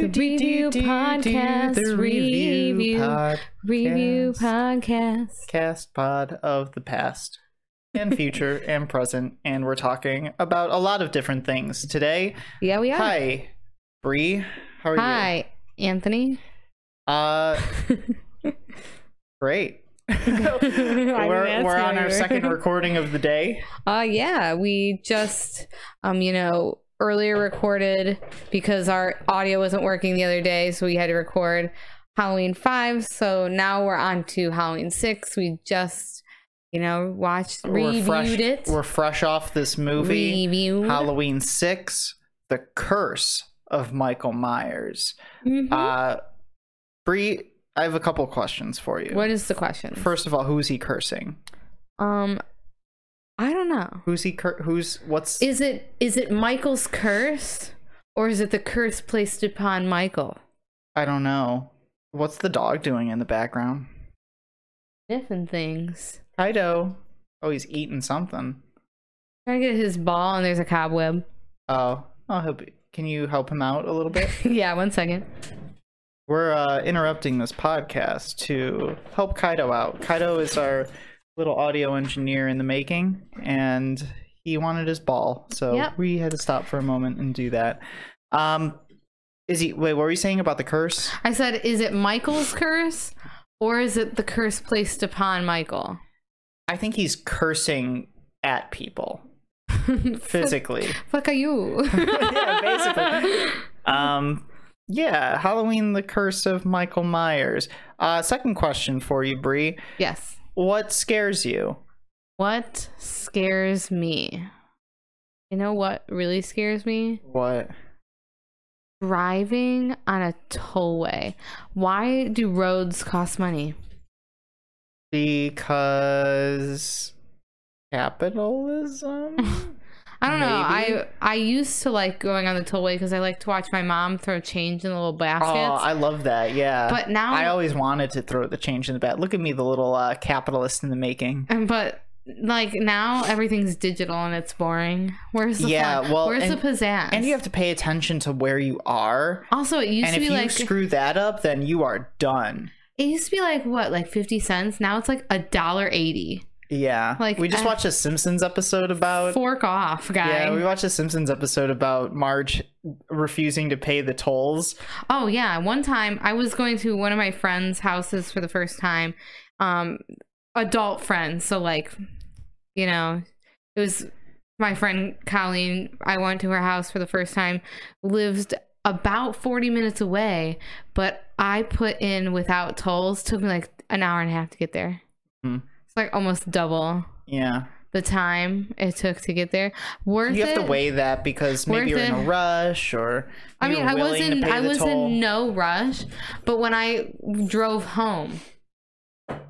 The review podcast. The Review. review Review podcast. podcast. cast pod of the past and future and present, and we're talking about a lot of different things today. Yeah, we are. Hi, Brie. How are you? Hi, Anthony. Uh, great. we're we're on our second recording of the day. Uh yeah, we just um you know earlier recorded because our audio wasn't working the other day, so we had to record Halloween 5. So now we're on to Halloween 6. We just you know watched reviewed fresh. it. We're fresh off this movie, Reviewed. Halloween Six: The Curse of Michael Myers. Mhm. Uh, Brie, I have a couple questions for you. what is the question? First of all, who's he cursing? um I don't know. Who's he? Cur- who's what's? Is it is it Michael's curse or is it the curse placed upon Michael? I don't know. What's the dog doing in the background? Sniffing things. Kaido. Oh, he's eating something. Trying to get his ball and there's a cobweb. Oh, help. You. Can you help him out a little bit? yeah, one second. We're uh, interrupting this podcast to help Kaido out. Kaido is our little audio engineer in the making, and he wanted his ball, so Yep. we had to stop for a moment and do that. Um, is he? Wait, what were you saying about the curse? I said, is it Michael's curse or is it the curse placed upon Michael? I think he's cursing at people physically. Fuck are you? yeah, basically. Um, yeah, Halloween: The Curse of Michael Myers. Uh, second question for you, Brie. yes. What scares you? What scares me? You know what really scares me? What? Driving on a tollway. Why do roads cost money? Because capitalism. I don't know. Maybe. I I used to like going on the tollway because I like to watch my mom throw change in the little basket. oh. I love that. Yeah. But now- I always wanted to throw the change in the bat. Look at me, the little uh, capitalist in the making. But like now everything's digital and it's boring. Where's the Yeah, fun? well, Where's and- the pizzazz? And you have to pay attention to where you are. also it used to be And to if be you like screw that up, then you are done. it used to be like what like fifty cents. Now it's like a dollar eighty. Yeah. Like, we just uh, watched a Simpsons episode about Fork off, guy. Yeah, we watched a Simpsons episode about Marge refusing to pay the tolls. Oh yeah, one time I was going to one of my friends' houses for the first time. Um adult friends, so like you know, it was my friend Colleen. I went to her house for the first time. Lived about 40 minutes away, but I put in without tolls. Took me like an hour and a half to get there. Hmm. Like almost double Yeah. the time it took to get there. Worth You have it. to weigh that because maybe Worth you're in a it. rush or I mean, I was in I was in no rush, but when I drove home,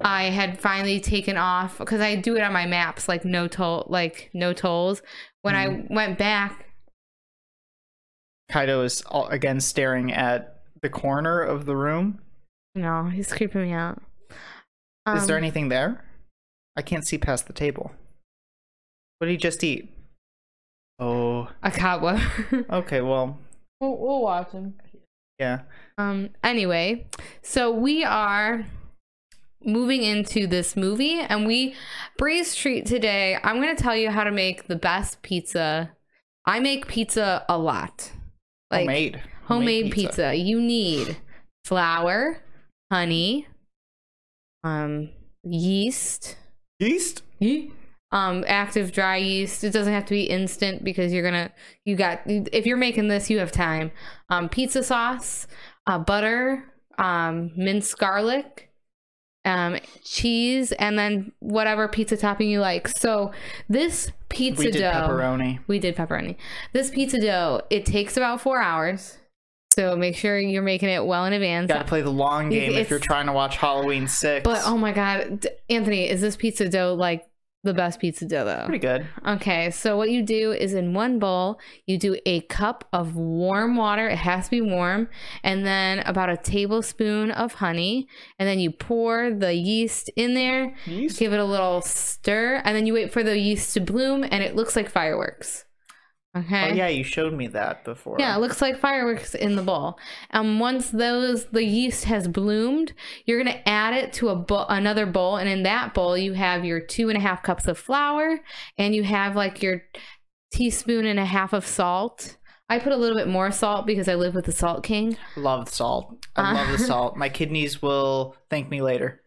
I had finally taken off because I do it on my maps, like no toll, like no tolls. When I Mm-hmm. went back, Kaido is all, again staring at the corner of the room. no, he's creeping me out. is there Um, anything there? I can't see past the table. What did he just eat? Oh, a cobweb? okay. Well, we'll, we'll watch him. yeah. Um. Anyway, so we are moving into this movie, and we Brie's treat today. I'm going to tell you how to make the best pizza. I make pizza a lot. Like homemade. homemade pizza. You need flour, honey, um, yeast, Yeast. um, active dry yeast. It doesn't have to be instant because you're gonna you got if you're making this, you have time. Um, pizza sauce, uh, butter, um, minced garlic, um, cheese, and then whatever pizza topping you like. So this pizza We did dough. pepperoni. We did pepperoni. This pizza dough, it takes about four hours. So make sure you're making it well in advance. Got to play the long game if you're trying to watch Halloween Six. But oh my god, Anthony, is this pizza dough like the best pizza dough though? pretty good. Okay, so what you do is in one bowl, you do a cup of warm water. It has to be warm, and then about a tablespoon of honey, and then you pour the yeast in there, Yeast. give it a little stir, and then you wait for the yeast to bloom, and it looks like fireworks. Okay. Oh yeah, you showed me that before. Yeah, it looks like fireworks in the bowl. And once those the yeast has bloomed, you're gonna add it to a bowl, another bowl, and in that bowl you have your two and a half cups of flour, and you have like your teaspoon and a half of salt. I put a little bit more salt because I live with the Salt King. Love salt. I Uh. love the salt. My kidneys will thank me later.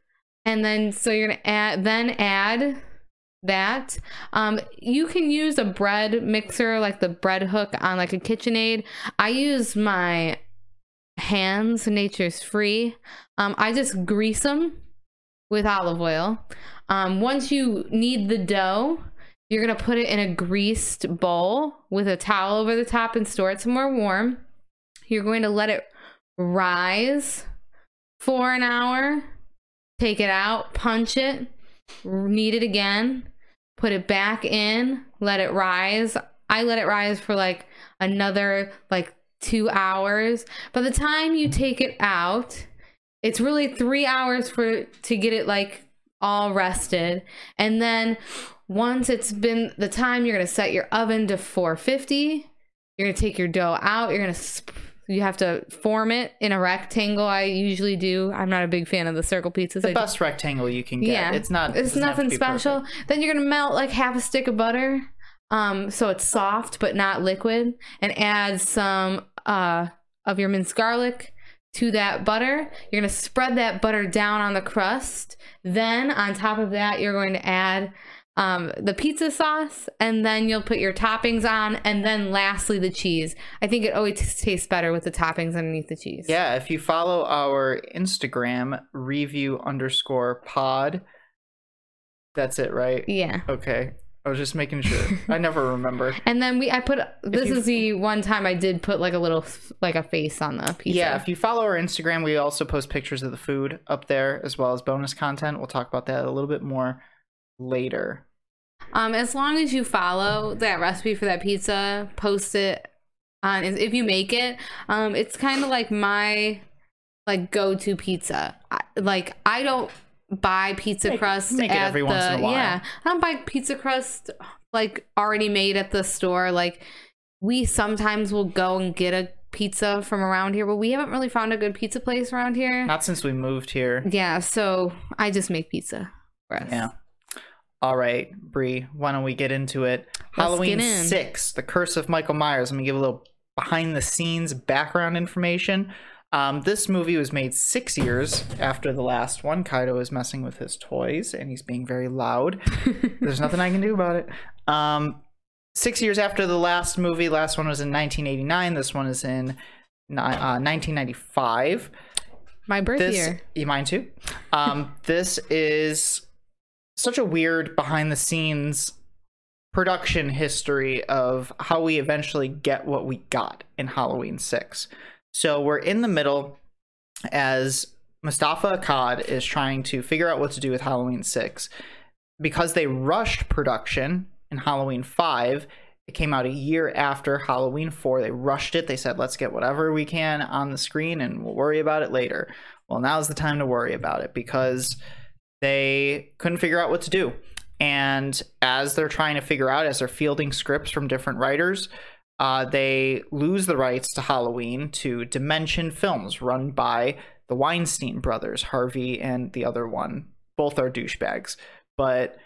And then so you're gonna add then add that. Um, you can use a bread mixer like the bread hook on like a KitchenAid. I use my hands. Nature's free. Um, I just grease them with olive oil. Um, once you knead the dough, you're gonna put it in a greased bowl with a towel over the top and store it somewhere warm. You're going to let it rise for an hour take it out, punch it, knead it again, put it back in, let it rise. I let it rise for like another like two hours. By the time you take it out, it's really three hours for to get it like all rested. And then once it's been the time, you're gonna set your oven to 450. You're gonna take your dough out. You're gonna sp- you have to form it in a rectangle. I usually do. I'm not a big fan of the circle pizzas. The I best rectangle you can get. yeah, It's not. It's doesn't have to nothing special. perfect. Then you're gonna melt like half a stick of butter, um, so it's soft but not liquid, and add some uh of your minced garlic to that butter. You're gonna spread that butter down on the crust. Then on top of that, you're going to add um, the pizza sauce, and then you'll put your toppings on, and then lastly the cheese. I think it always tastes better with the toppings underneath the cheese. Yeah, if you follow our Instagram, review underscore pod, that's it, right? Yeah. Okay. I was just making sure. I never remember. And then we, I put. This you- is the one time I did put like a little, like a face on the pizza. Yeah, if you follow our Instagram, we also post pictures of the food up there as well as bonus content. We'll talk about that a little bit more later. Um, as long as you follow that recipe for that pizza, post it on. If you make it, um, it's kind of like my like go-to pizza. I, like I don't buy pizza Make- crust make at every the once in a while. yeah. I don't buy pizza crust like already made at the store. Like we sometimes will go and get a pizza from around here, but we haven't really found a good pizza place around here. Not since we moved here. Yeah, so I just make pizza for us. Yeah. All right, Brie, why don't we get into it? Let's Halloween in. 6, The Curse of Michael Myers. Let me give a little behind the scenes background information. Um, this movie was made six years after the last one. Kaido is messing with his toys and he's being very loud. There's nothing I can do about it. Um, six years after the last movie, last one was in 1989. This one is in uh, 1995 My birth this year. yeah, mine too um this is such a weird behind the scenes production history of how we eventually get what we got in halloween 6 so we're in the middle as mustafa akkad is trying to figure out what to do with halloween 6 because they rushed production in halloween 5 it came out a year after Halloween 4. They rushed it. They said, let's get whatever we can on the screen and we'll worry about it later. Well, now's the time to worry about it because they couldn't figure out what to do. And as they're trying to figure out, as they're fielding scripts from different writers, uh, they lose the rights to Halloween to Dimension Films, run by the Weinstein brothers, Harvey and the other one. Both are douchebags. But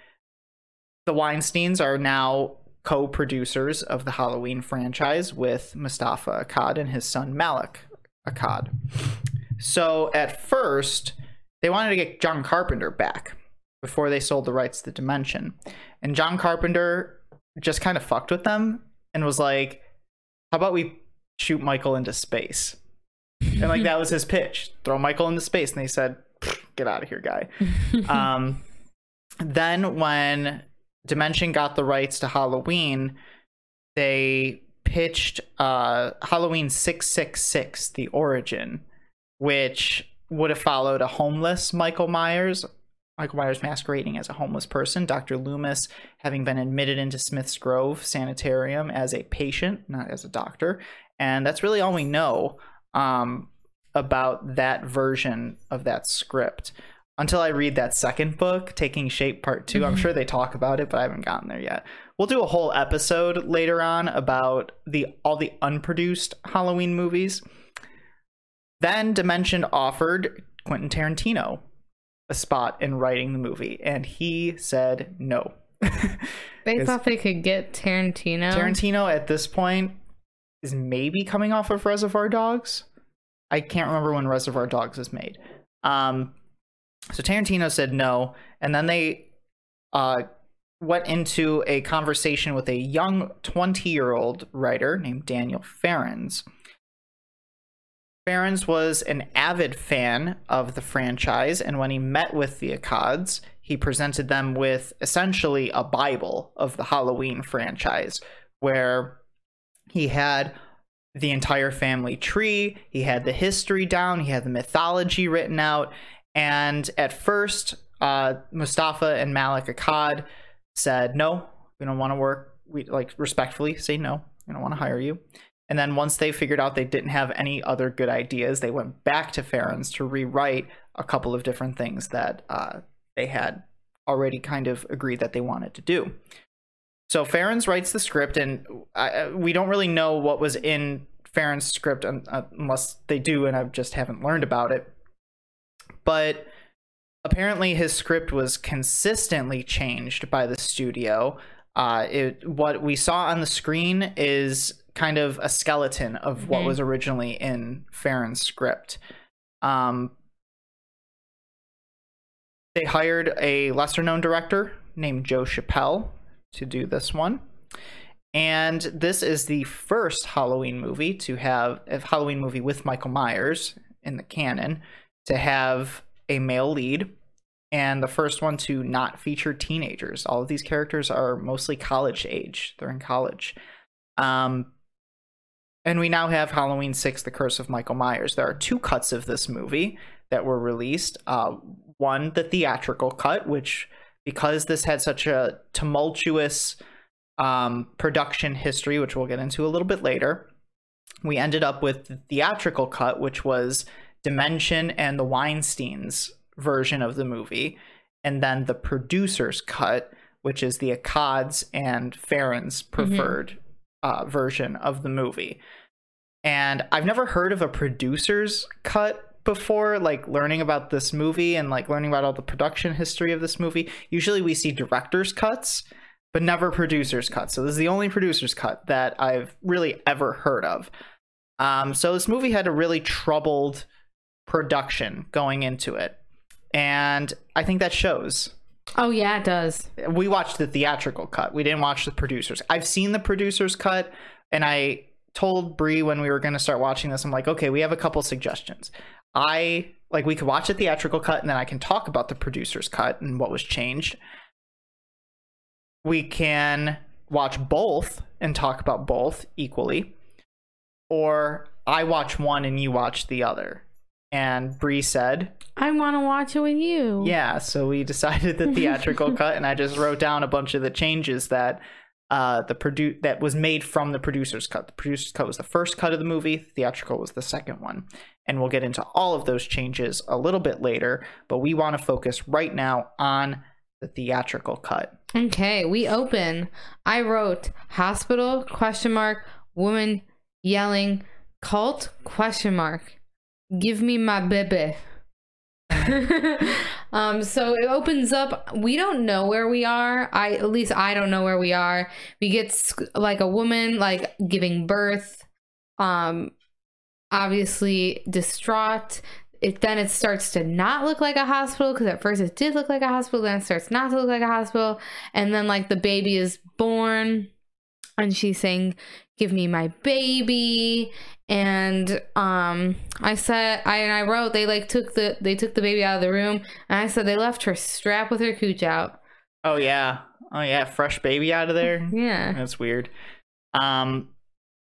the Weinsteins are now co producers of the Halloween franchise with Moustapha Akkad and his son Malek Akkad. So at first, they wanted to get John Carpenter back before they sold the rights to Dimension. And John Carpenter just kind of fucked with them and was like, how about we shoot Michael into space? And like that was his pitch throw Michael into space. And they said, get out of here, guy. um, then when Dimension got the rights to Halloween, they pitched uh, Halloween 666, The Origin, which would have followed a homeless Michael Myers. Michael Myers masquerading as a homeless person, Dr. Loomis having been admitted into Smith's Grove Sanitarium as a patient, not as a doctor. And that's really all we know um, about that version of that script. until I read that second book, Taking Shape Part 2. I'm sure they talk about it, but I haven't gotten there yet. We'll do a whole episode later on about the all the unproduced Halloween movies. Then Dimension offered Quentin Tarantino a spot in writing the movie, and he said no. They thought they could get Tarantino. Tarantino at this point is maybe coming off of Reservoir Dogs. I can't remember when Reservoir Dogs was made. Um, so Tarantino said no, and then they uh, went into a conversation with a young 20 year old writer named Daniel Farrands. Farrands was an avid fan of the franchise, and when he met with the Akkads, he presented them with essentially a Bible of the Halloween franchise, where he had the entire family tree, he had the history down, he had the mythology written out, and at first, uh, Moustapha and Malek Akkad said, "No, we don't want to work. We like respectfully say no. We don't want to hire you." And then once they figured out they didn't have any other good ideas, they went back to Farrands to rewrite a couple of different things that uh, they had already kind of agreed that they wanted to do. So Farrands writes the script, and I, we don't really know what was in Farrands' script un- uh, unless they do, and I just haven't learned about it. But apparently, his script was consistently changed by the studio. Uh, it what we saw on the screen is kind of a skeleton of what Mhm. was originally in Farrands' script. Um, they hired a lesser known director named Joe Chappelle to do this one. And this is the first Halloween movie to have a Halloween movie with Michael Myers in the canon to have a male lead and the first one to not feature teenagers. All of these characters are mostly college age. They're in college. Um, and we now have Halloween 6 The Curse of Michael Myers. There are two cuts of this movie that were released. Uh, one, the theatrical cut, which, because this had such a tumultuous um, production history, which we'll get into a little bit later, we ended up with the theatrical cut, which was Dimension and the Weinsteins version of the movie, and then the producer's cut, which is the Akkads and Farrands' preferred uh, version of the movie. And I've never heard of a producer's cut before, like learning about this movie and like learning about all the production history of this movie. Usually we see director's cuts, but never producer's cuts. So this is the only producer's cut that I've really ever heard of. Um, so this movie had a really troubled production going into it. And I think that shows. Oh yeah, it does. We watched the theatrical cut. We didn't watch the producers. I've seen the producers cut, and I told Brie when we were going to start watching this, I'm like, okay, we have a couple suggestions. I like we could watch the theatrical cut, and then I can talk about the producers cut and what was changed. We can watch both and talk about both equally, or I watch one and you watch the other. And Brie said, I want to watch it with you. yeah, so we decided the theatrical cut, and I just wrote down a bunch of the changes that uh, the produ- that was made from the producer's cut. The producer's cut was the first cut of the movie. Theatrical was the second one, and we'll get into all of those changes a little bit later. But we want to focus right now on the theatrical cut. Okay, we open. I wrote hospital question mark woman yelling cult question mark. Give me my baby. um so it opens up we don't know where we are. I at least i don't know where we are. We get like a woman like giving birth um obviously distraught. It then it starts to not look like a hospital because at first it did look like a hospital then it starts not to look like a hospital. And then like the baby is born and she's saying give me my baby and um i said i and i wrote they like took the they took the baby out of the room and i said they left her strapped with her cooch out Oh yeah, oh yeah, fresh baby out of there. yeah That's weird. Um,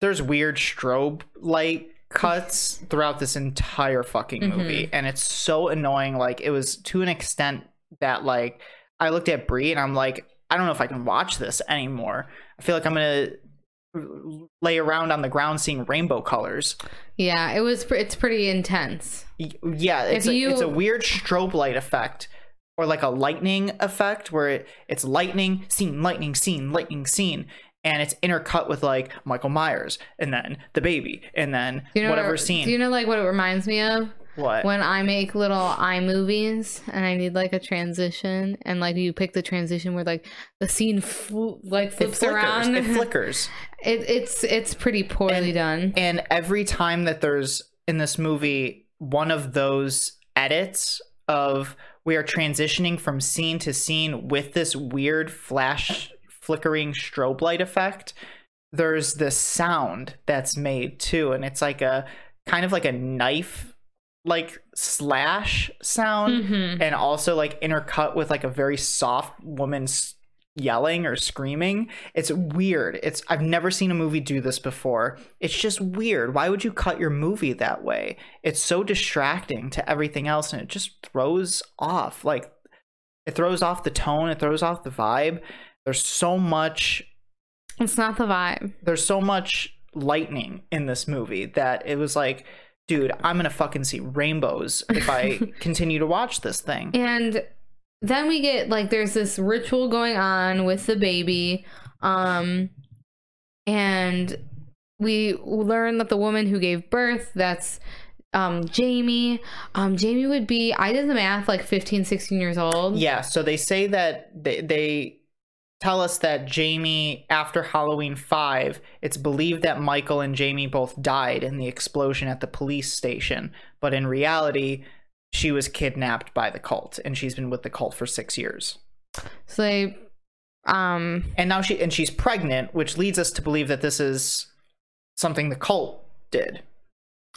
there's weird strobe light cuts throughout this entire fucking Mhm. movie, and it's so annoying. Like it was to an extent that like I looked at Brie and I'm like, I don't know if I can watch this anymore. I feel like I'm gonna lay around on the ground seeing rainbow colors. Yeah, it was. It's pretty intense. Yeah, it's, If a, you- it's a weird strobe light effect or like a lightning effect where it, it's lightning, scene, lightning, scene, lightning, scene. And it's intercut with like Michael Myers and then the baby and then you know whatever what, scene. Do you know like what it reminds me of? What? When I make little iMovies and I need like a transition, and like you pick the transition where like the scene fl- like it flips flickers. around. It flickers. It, it's it's pretty poorly done. And every time that there's in this movie one of those edits of we are transitioning from scene to scene with this weird flash flickering strobe light effect, there's this sound that's made too. And it's like a kind of like a knife like slash sound Mhm. and also like intercut with like a very soft woman's yelling or screaming it's weird. It's i've never seen a movie do this before. It's just weird. Why would you cut your movie that way? It's so distracting to everything else and it just throws off like it throws off the tone it throws off the vibe. There's so much It's not the vibe. there's so much lightning in this movie that it was like dude i'm gonna fucking see rainbows if i continue to watch this thing And then we get like there's this ritual going on with the baby. Um and we learn that the woman who gave birth, that's um Jamie. Um Jamie would be I did the math like 15, 16 years old. Yeah, so they say that they, they tell us that Jamie, after Halloween 5, it's believed that Michael and Jamie both died in the explosion at the police station. But in reality, she was kidnapped by the cult and she's been with the cult for six years. So they um And now she and she's pregnant, which leads us to believe that this is something the cult did.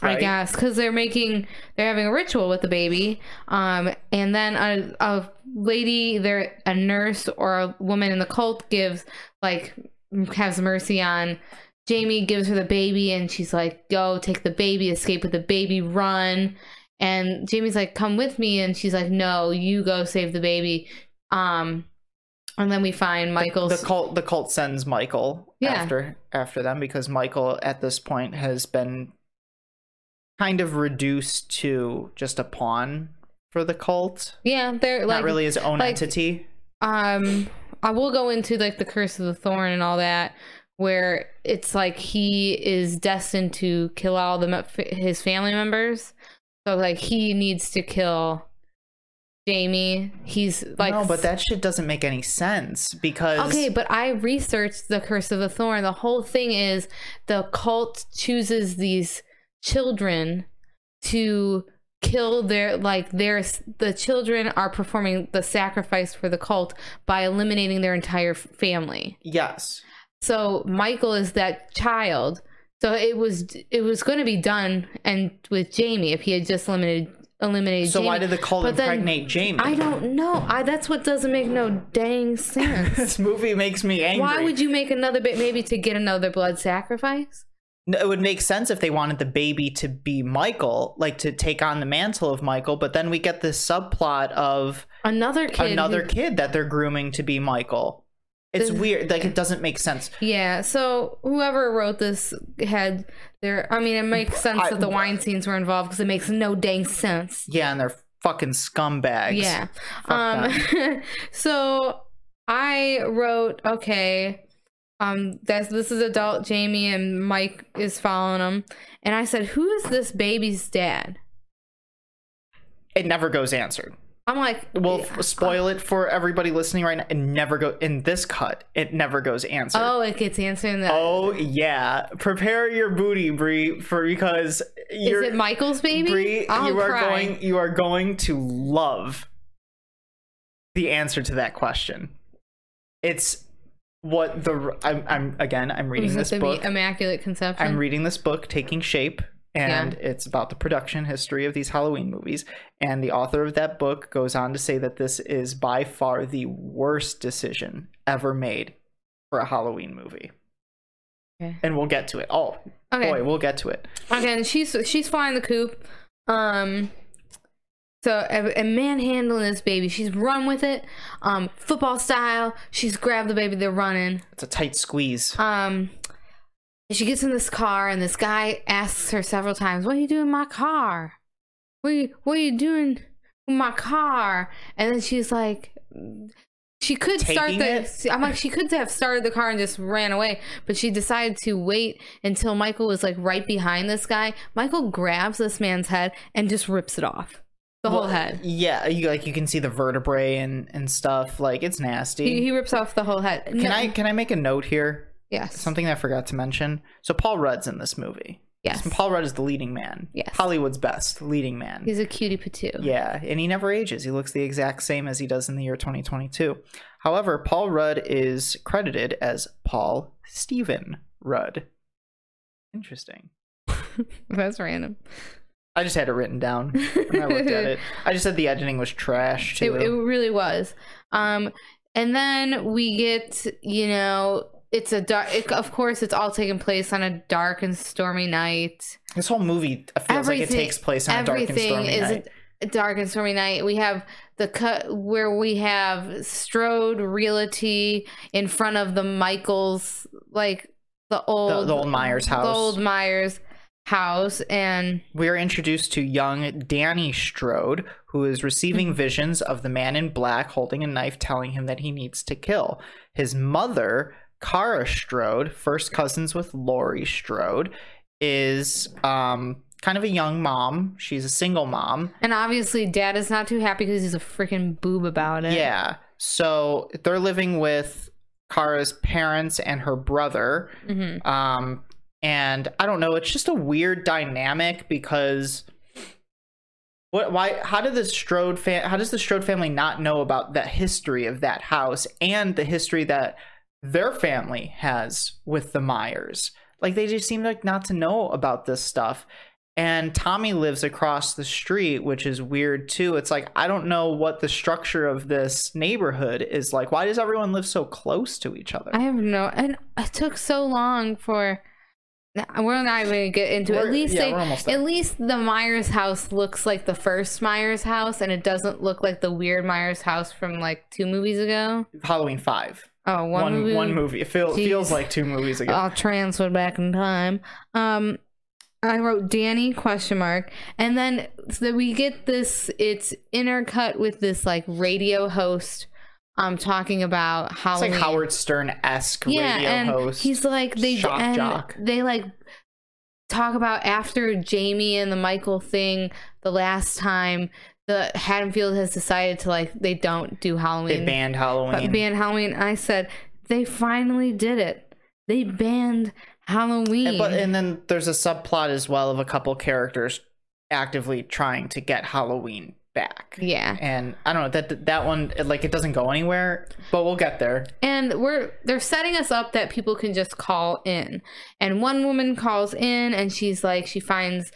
I guess because they're making they're having a ritual with the baby, um, and then a a lady, there a nurse or a woman in the cult gives like has mercy on Jamie, gives her the baby, and she's like, "Go take the baby, escape with the baby, run." And Jamie's like, "Come with me," and she's like, "No, you go save the baby." Um, and then we find Michael's. the cult the cult sends Michael Yeah. after after them because Michael at this point has been kind of reduced to just a pawn for the cult. yeah, they're Not like really his own like- entity. um i will go into like the curse of the thorn and all that where it's like he is destined to kill all the his family members so like he needs to kill jamie he's like no, but that shit doesn't make any sense because okay but i researched the curse of the thorn the whole thing is the cult chooses these children to kill their like their the children are performing the sacrifice for the cult by eliminating their entire family yes. so michael is that child so it was it was going to be done and with jamie if he had just eliminated eliminated So jamie. why did the cult But then- impregnate Jamie? i don't know i that's what doesn't make no dang sense this movie makes me angry. why would you make another bit maybe to get another blood sacrifice it would make sense if they wanted the baby to be Michael, like to take on the mantle of Michael, but then we get this subplot of another kid another who- kid that they're grooming to be Michael. It's weird. Like it doesn't make sense. Yeah, so whoever wrote this had their. I mean, it makes sense I- that the Weinsteins were involved because it makes no dang sense. Yeah, and they're fucking scumbags. Yeah. Fuck Um. so I wrote, okay, um, that's this is adult Jamie and Mike is following him, and I said, who is this baby's dad? It never goes answered. I'm like, We'll yeah. spoil it for everybody listening right now. It never go in this cut. It never goes answered. Oh, it gets answered in that. Oh, yeah. Prepare your booty, Brie, for because you're is it Michael's baby? Brie, I'll you are cry. going you are going to love the answer to that question. It's what the I'm, I'm again I'm reading this book. Immaculate Conception. I'm reading this book, Taking Shape, and it's about the production history of these Halloween movies. And the author of that book goes on to say that this is by far the worst decision ever made for a Halloween movie. Okay. And we'll get to it. Oh Okay. boy, we'll get to it. Again, she's she's flying the coop. Um so and and manhandling this baby. She's run with it. Um football style. She's grabbed the baby, they're running. It's a tight squeeze. Um she gets in this car, and this guy asks her several times, "What are you doing in my car? What are you, what are you doing in my car?" And then she's like, she could start the. it? I'm like, she could have started the car and just ran away, but she decided to wait until Michael was like right behind this guy. Michael grabs this man's head and just rips it off, the whole Well, head. Yeah, you like you can see the vertebrae and and stuff. Like it's nasty. He, he rips off the whole head. can I can I make a note here? Yes. Something that I forgot to mention. So Paul Rudd's in this movie. Yes. Paul Rudd is the leading man. Yes. Hollywood's best leading man. He's a cutie patoo. Yeah, and he never ages. He looks the exact same as he does in the year 2022. However, Paul Rudd is credited as Paul Stephen Rudd. Interesting. That's random. I just had it written down when I looked at it. I just said the editing was trash It, too. it really was. Um, and then we get, you know, it's a dark. It, of course, it's all taking place on a dark and stormy night. this whole movie feels like it takes place on a dark and everything stormy is night. a dark and stormy night. We have the cut where we have Strode Realty in front of the Michaels, like the old, the old Myers house. the old Myers house, and we are introduced to young Danny Strode, who is Mm-hmm. receiving visions of the man in black holding a knife telling him that he needs to kill. His mother, Kara Strode, first cousins with Laurie Strode, is um, kind of a young mom. She's a single mom. and obviously Dad is not too happy because he's a freaking boob about it. Yeah. So they're living with Kara's parents and her brother. hmm Um, and I don't know, it's just a weird dynamic because what why how did the Strode fam- how does the Strode family not know about the history of that house and the history that their family has with the Myers? Like they just seem like not to know about this stuff. And Tommy lives across the street, which is weird too. It's like I don't know what the structure of this neighborhood is like. Why does everyone live so close to each other? I have no, and it took so long for. We're not even gonna get into it. At least yeah, they, at least the Myers house looks like the first Myers house, and it doesn't look like the weird Myers house from like two movies ago. Halloween five. Oh, one one movie. one movie. It feel, Jeez. feels like two movies ago. I'll transfer back in time. Um, I wrote Danny question mark, and then so we get this. It's intercut with this like radio host, um, talking about it's Halloween. like Howard Stern esque yeah, radio and host. he's like they shock jock. they like talk about after Jamie and the Michael thing the last time. The Haddonfield has decided to like they don't do Halloween. they banned but Halloween. banned Halloween. I said they finally did it. They banned Halloween. and, but and then there's a subplot as well of a couple characters actively trying to get Halloween back. yeah, And I don't know that that one like it doesn't go anywhere, but we'll get there. and we're they're setting us up that people can just call in. And one woman calls in, and she's like, she finds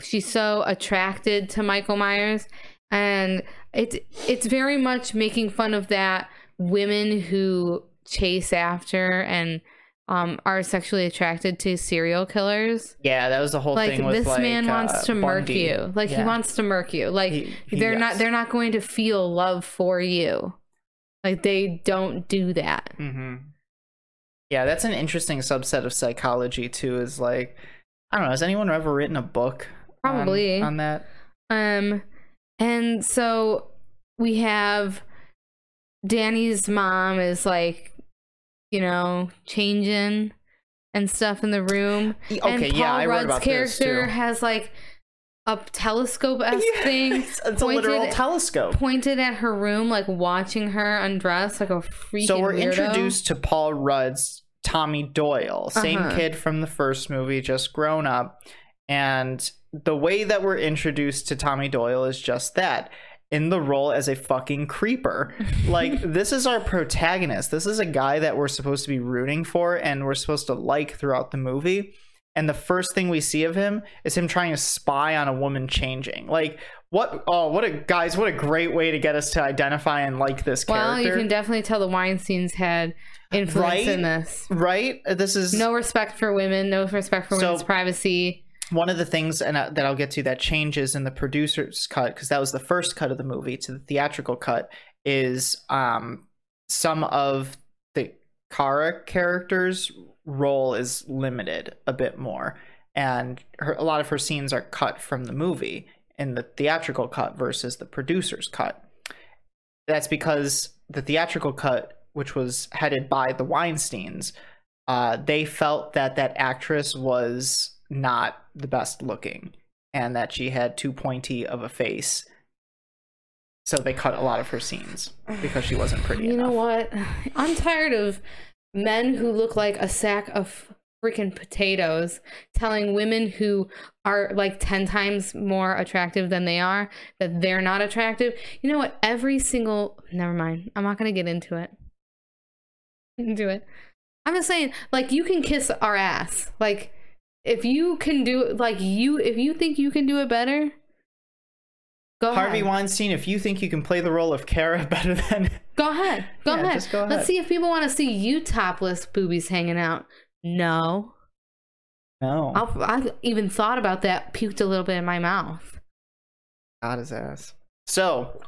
she's so attracted to Michael Myers, and it's it's very much making fun of that women who chase after and um are sexually attracted to serial killers. Yeah, that was the whole like thing with this like, man wants uh, to murk you like he wants to murk you like He- he- they're yes. not they're not going to feel love for you like they don't do that hmm Yeah, that's an interesting subset of psychology too. Is like, I don't know. Has anyone ever written a book? on- Probably. on that. um and so we have danny's mom is like you know changing and stuff in the room E- and Okay, paul yeah, I read rudd's about this character too. has like a telescope esque Yeah, thing it's, it's a literal pointed- telescope. pointed at her room, like watching her undress like a freaking So we're weirdo. introduced to Paul Rudd's Tommy Doyle, same Uh-huh. kid from the first movie, just grown up. And the way that we're introduced to Tommy Doyle is just that in the role as a fucking creeper. Like, this is our protagonist. This is a guy that we're supposed to be rooting for and we're supposed to like throughout the movie. And the first thing we see of him is him trying to spy on a woman changing. Like, what? Oh, what a guys! What a great way to get us to identify and like this Well, character. you can definitely tell the Weinstein's had influence in this. right? This is No respect for women, no respect for So- women's privacy. One of the things and uh, that I'll get to that changes in the producer's cut because that was the first cut of the movie to the theatrical cut is um some of the Kara characters role is limited a bit more, and her, a lot of her scenes are cut from the movie in the theatrical cut versus the producer's cut. That's because the theatrical cut, which was headed by the Weinsteins, uh, they felt that that actress was not the best looking and that she had too pointy of a face. So they cut a lot of her scenes because she wasn't pretty You enough. know what? I'm tired of men who look like a sack of freaking potatoes telling women who are like 10 times more attractive than they are that they're not attractive. You know what? Every single never mind. I'm not going to get into it. Do it. I'm just saying like you can kiss our ass. Like if you can do like you if you think you can do it better go Harvey ahead. Weinstein, if you think you can play the role of Kara better than Go ahead. Go Yeah, ahead. go ahead. Let's see if people want to see you topless boobies hanging out. No. no, I'll, I've even thought about that, puked a little bit in my mouth. got his ass. So,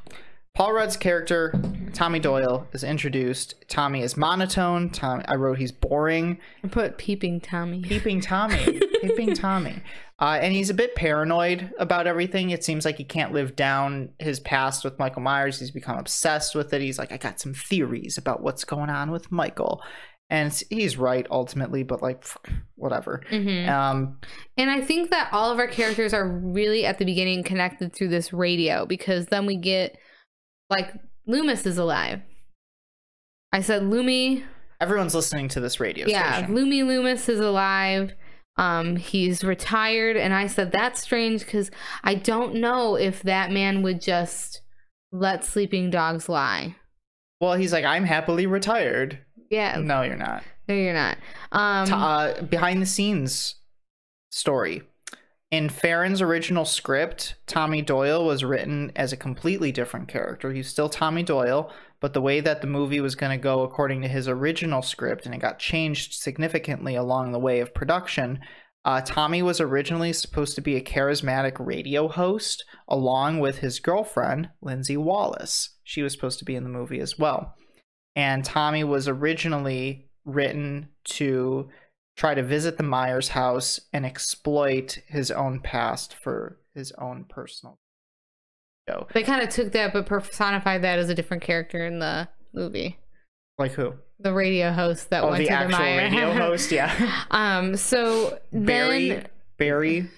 Paul Rudd's character Tommy Doyle is introduced. Tommy is monotone. Tommy, I wrote he's boring. I put peeping Tommy. Peeping Tommy. Peeping Tommy. Uh, and he's a bit paranoid about everything. It seems like he can't live down his past with Michael Myers. He's become obsessed with it. He's like, I got some theories about what's going on with Michael. And he's right ultimately, but like, whatever. hmm Um, And I think that all of our characters are really at the beginning connected through this radio because then we get like Loomis is alive. I said Loomy everyone's listening to this radio yeah station. loomy loomis is alive um he's retired and i said that's strange because i don't know if that man would just let sleeping dogs lie Well, he's like, I'm happily retired. yeah No, you're not. no you're not um T- uh, behind the scenes story. In Farrands' original script, Tommy Doyle was written as a completely different character. He's still Tommy Doyle, but the way that the movie was going to go according to his original script, and it got changed significantly along the way of production. Uh, Tommy was originally supposed to be a charismatic radio host along with his girlfriend, Lindsay Wallace. She was supposed to be in the movie as well. And Tommy was originally written to try to visit the Myers house and exploit his own past for his own personal show. they kind of took that but personified that as a different character in the movie Like who? the radio host that Oh, went the to the actual Meyer. radio host, yeah. um so Barry then Barry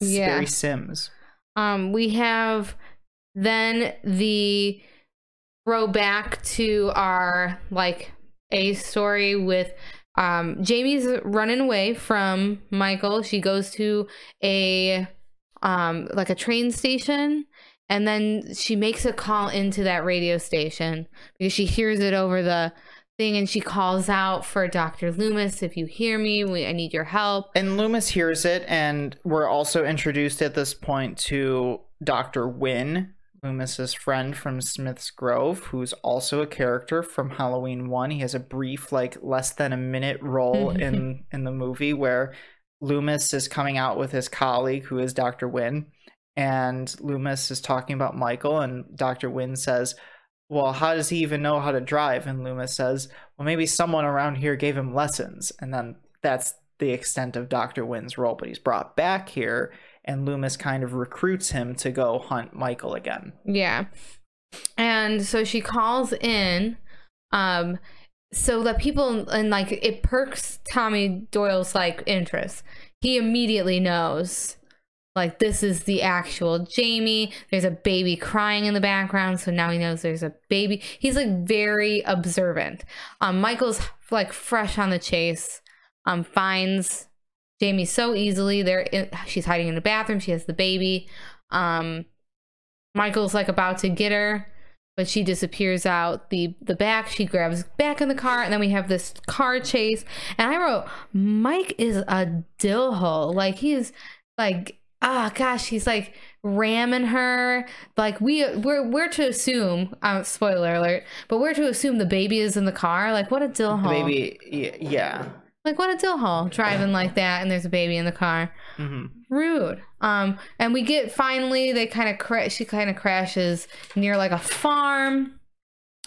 Yeah. Barry Simms. Um, we have then the throwback to our like a story with um Jamie's running away from Michael. She goes to a um like a train station and then she makes a call into that radio station because she hears it over the thing and she calls out for Dr. Loomis if you hear me we, I need your help And Loomis hears it, and we're also introduced at this point to Dr. Wynn, Loomis's friend from Smith's Grove, who's also a character from Halloween 1. He has a brief, like less than a minute role in in the movie where Loomis is coming out with his colleague who is Dr. Wynn, and Loomis is talking about Michael, and Dr. Wynn says, well, how does he even know how to drive? And Loomis says, well, maybe someone around here gave him lessons. And then that's the extent of Dr. Wynn's role. But he's brought back here, and Loomis kind of recruits him to go hunt Michael again. Yeah. And so she calls in um so that people and like it perks Tommy Doyle's like interest. He immediately knows like this is the actual Jamie. There's a baby crying in the background, so now he knows there's a baby. He's like very observant. Um Michael's like fresh on the chase. Um finds Jamie so easily. There she's hiding in the bathroom. She has the baby. Um Michael's like about to get her, but she disappears out the the back. She grabs back in the car, and then we have this car chase. And I wrote, Mike is a dill hole. Like he's like ah gosh, he's like ramming her. Like we we're we're to assume, uh, spoiler alert, but we're to assume the baby is in the car. Like what a dill hole. Maybe, y- yeah. Like what a dill hole driving like that, and there's a baby in the car hmm rude um and we get finally they kind of cra- she kind of crashes near like a farm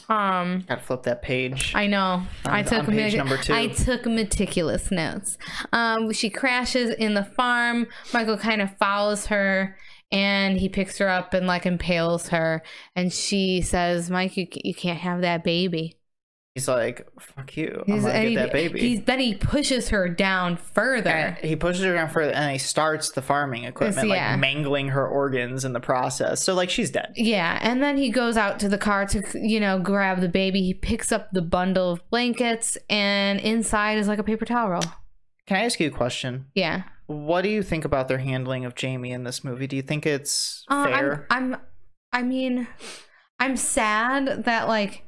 Um, Gotta flip that page. I know. I took on page number two. I took meticulous notes. Um, she crashes in the farm. Michael kind of follows her, and he picks her up and like impales her. And she says, "Mike, you you can't have that baby." He's like, "Fuck you! He's, I'm gonna get that baby." He's, then he pushes her down further. And he pushes her down further, and he starts the farming equipment, yeah. like mangling her organs in the process. So, like, she's dead. Yeah, and then he goes out to the car to, you know, grab the baby. He picks up the bundle of blankets, and inside is like a paper towel roll. Can I ask you a question? Yeah. What do you think about their handling of Jamie in this movie? Do you think it's Uh, fair? I'm, I'm, I mean, I'm sad that like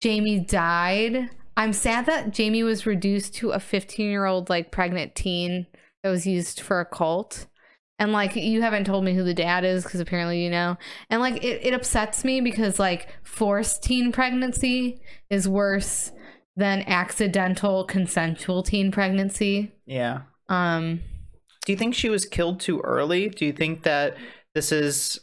Jamie died. I'm sad that Jamie was reduced to a 15 year old like pregnant teen that was used for a cult. And like you haven't told me who the dad is because apparently you know. And like it, it upsets me because like forced teen pregnancy is worse than accidental consensual teen pregnancy. yeah. Um Do you think she was killed too early? Do you think that this is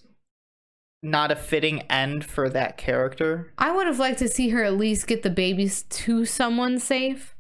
not a fitting end for that character? I would have liked to see her at least get the babies to someone safe.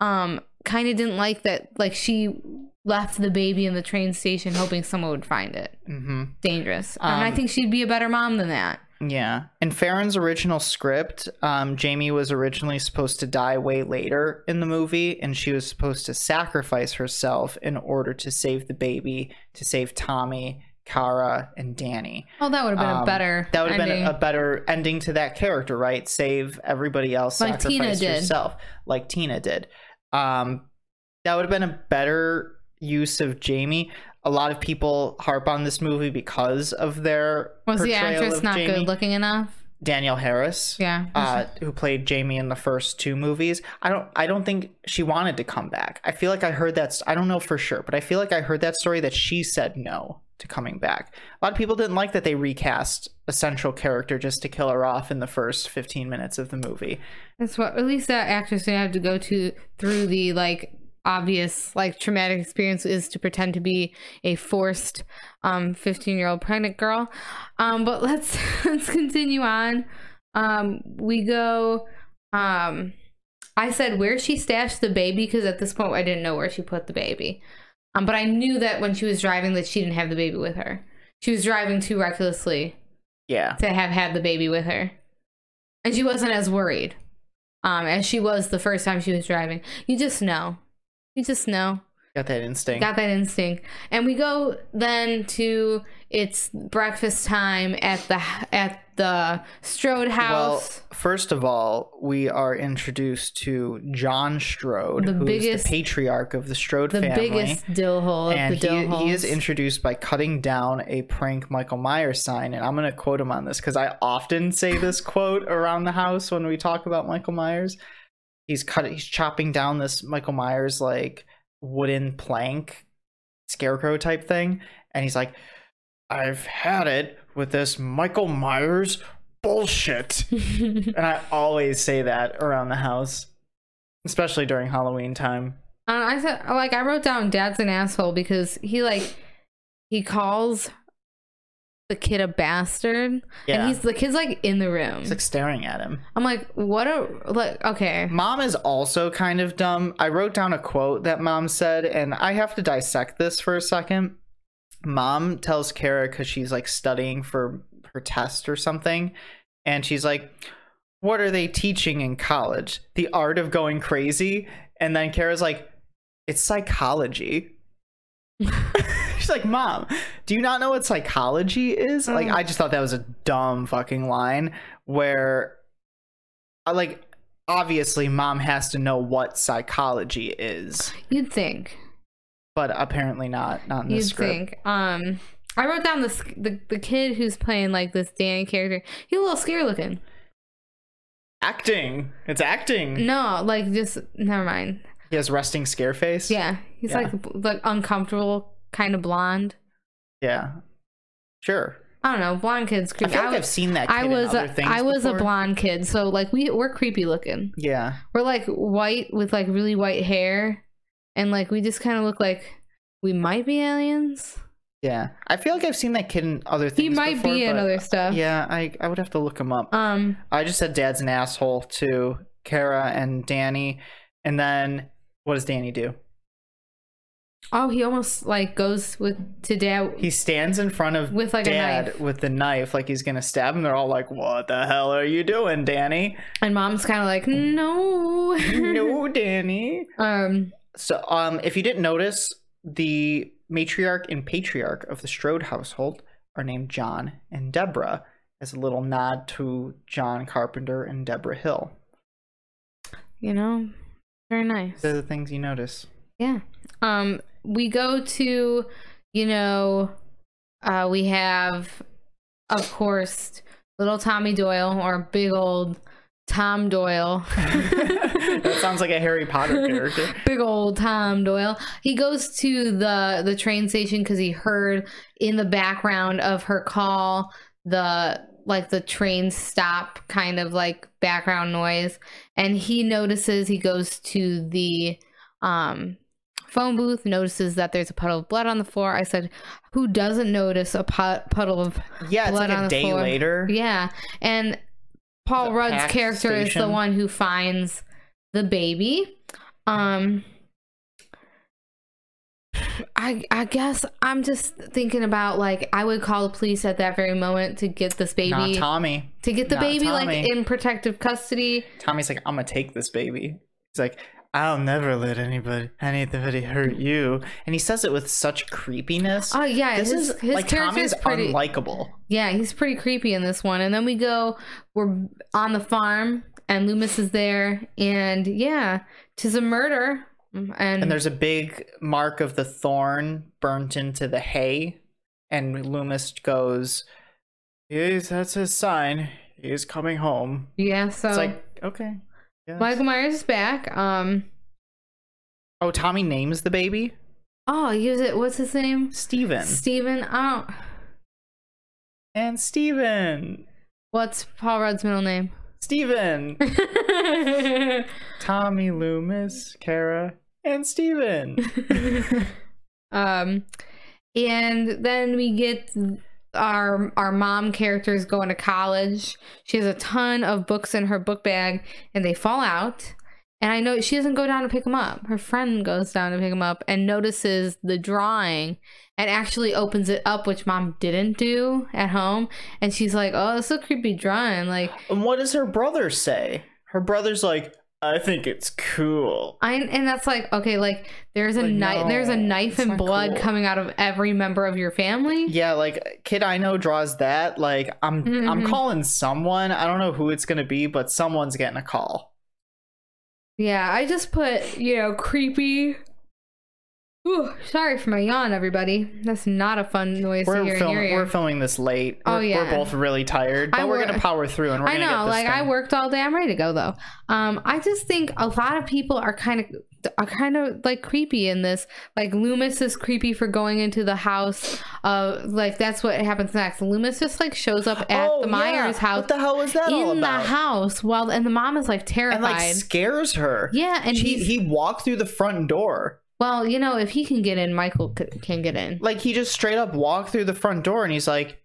Um, kind of didn't like that. Like she left the baby in the train station, hoping someone would find it. Mm-hmm. Dangerous. and I Um, think she'd be a better mom than that. Yeah. In Farrands' original script, um, Jamie was originally supposed to die way later in the movie, and she was supposed to sacrifice herself in order to save the baby, to save Tommy, Kara, and Danny. Oh, that would have been a Um, better. That would have been ending. a, a better ending to that character, right? Save everybody else, Like Tina sacrifice did. yourself, like Tina did. Um, that would have been a better use of Jamie. A lot of people harp on this movie because of their Was the actress not Jamie. good looking enough? Danielle Harris, Yeah. uh, who played Jamie in the first two movies. I don't. I don't think she wanted to come back. I feel like I heard that. I don't know for sure, but I feel like I heard that story that she said no to coming back. A lot of people didn't like that they recast a central character just to kill her off in the first 15 minutes of the movie. That's what. At least that actress didn't have to go to through the like obvious like traumatic experience is to pretend to be a forced um 15 year old pregnant girl um but let's let's continue on um we go um i said where she stashed the baby because at this point i didn't know where she put the baby um but i knew that when she was driving that she didn't have the baby with her she was driving too recklessly Yeah, to have had the baby with her. And she wasn't as worried um, as she was the first time she was driving. You just know. You just know. Got that instinct. Got that instinct. And we go then to it's breakfast time at the at the Strode house. well, first of all, we are introduced to John Strode, The who is biggest- the patriarch of the Strode the family. biggest dill hole of and the he, he is introduced by cutting down a prank Michael Myers sign, and I'm going to quote him on this because I often say this quote around the house when we talk about Michael Myers. He's cut, he's chopping down this Michael Myers like wooden plank scarecrow type thing, and he's like, "I've had it with this Michael Myers bullshit," and I always say that around the house, especially during Halloween time. Uh, I said, like, I wrote down "Dad's an asshole" because he like he calls the kid a bastard, Yeah. and he's the kid's like in the room. He's like staring at him. I'm like, what a like. Okay, Mom is also kind of dumb. I wrote down a quote that mom said, and I have to dissect this for a second. Mom tells Kara because she's like studying for her test or something, and she's like, What are they teaching in college? The art of going crazy? And then Kara's like, It's psychology. She's like, Mom, do you not know what psychology is? Like, Mm. I just thought that was a dumb fucking line where, like, obviously, mom has to know what psychology is, you'd think. but apparently not. Not in the You'd script. think. Um, I wrote down this the the kid who's playing like this Dan character. He's a little scary looking. Acting. It's acting. No, like just never mind. He has resting scare face. Yeah, he's Yeah. like like uncomfortable, kind of blonde. Yeah. Sure. I don't know, blonde kids I creepy. feel like I I've seen that. Kid I was in other a, things I was a blonde kid, so like we we're creepy looking. Yeah. We're like white with like really white hair, and like we just kind of look like we might be aliens. Yeah, I feel like I've seen that kid in other things. He might before, be in other stuff. Yeah, I I would have to look him up. Um. I just said Dad's an asshole to Kara and Danny, and then what does Danny do? Oh, he almost like goes with to dad. He stands in front of With, like, a Dad knife. with the knife, like he's gonna stab him. They're all like, "What the hell are you doing, Danny?" and mom's kind of like, no. no, Danny. Um. So, um, if you didn't notice, the matriarch and patriarch of the Strode household are named John and Deborah, as a little nod to John Carpenter and Deborah Hill. You know, very nice. They're the things you notice. Yeah. Um, we go to, you know, uh, we have, of course, little Tommy Doyle or big old Tom Doyle. that sounds like a Harry Potter character. big old Tom Doyle. He goes to the the train station because he heard in the background of her call the like the train stop kind of like background noise, and he notices. He goes to the um phone booth notices that there's a puddle of blood on the floor i said who doesn't notice a put- puddle of Yeah, it's blood like on a the day floor. later. yeah and paul The rudd's character is the one who finds the baby um I I guess I'm just thinking about like I would call the police at that very moment to get this Not baby Tommy. to get the not baby like in protective custody. Tommy's like, I'm gonna take this baby. He's like, I'll never let anybody anybody hurt you. And he says it with such creepiness. Oh yeah, this his, is his like Tommy's pretty unlikable. Yeah, he's pretty creepy in this one. And then we go, we're on the farm, and Loomis is there, and yeah, tis a murder. And, And there's a big mark of the thorn burnt into the hay. And Loomis goes, Yes, that's his sign. He's coming home. yeah, so It's like, okay. Yes. Michael Myers is back. Um, Oh, Tommy names the baby? oh, he was it. What's his name? Steven. Steven. Oh. and Steven. What's Paul Rudd's middle name? Steven. Tommy Loomis, Kara, and Steven. um, and then we get our our mom character is going to college. She has a ton of books in her book bag, and they fall out. And I know she doesn't go down to pick them up. Her friend goes down to pick them up and notices the drawing and actually opens it up, which mom didn't do at home. And she's like, "Oh, it's a creepy drawing." Like, and what does her brother say? Her brother's like, I think it's cool. I and that's like okay, like there's a Like, knife, no, there's a knife and blood cool. coming out of every member of your family. Yeah, like kid I know draws that. Like I'm I'm Mhm. calling someone. I don't know who it's gonna be, but someone's getting a call. Yeah, I just put, you know, creepy. Ooh, sorry for my yawn, everybody. That's not a fun noise to We're hear in film- we're filming this late. Oh, we're, yeah. we're both really tired, but I we're wor- gonna power through and we're I know, get this like I worked all day. I'm ready to go though. Um, I just think a lot of people are kind of are kind of like creepy in this. Like Loomis is creepy for going into the house. Uh, like that's what happens next. Loomis just like shows up at oh, the yeah. Myers house What the hell was that all in the house while and the mom is like terrified. and like scares her. yeah, and he he walked through the front door. Well, you know, if he can get in, Michael c- can get in. Like he just straight up walked through the front door and he's like,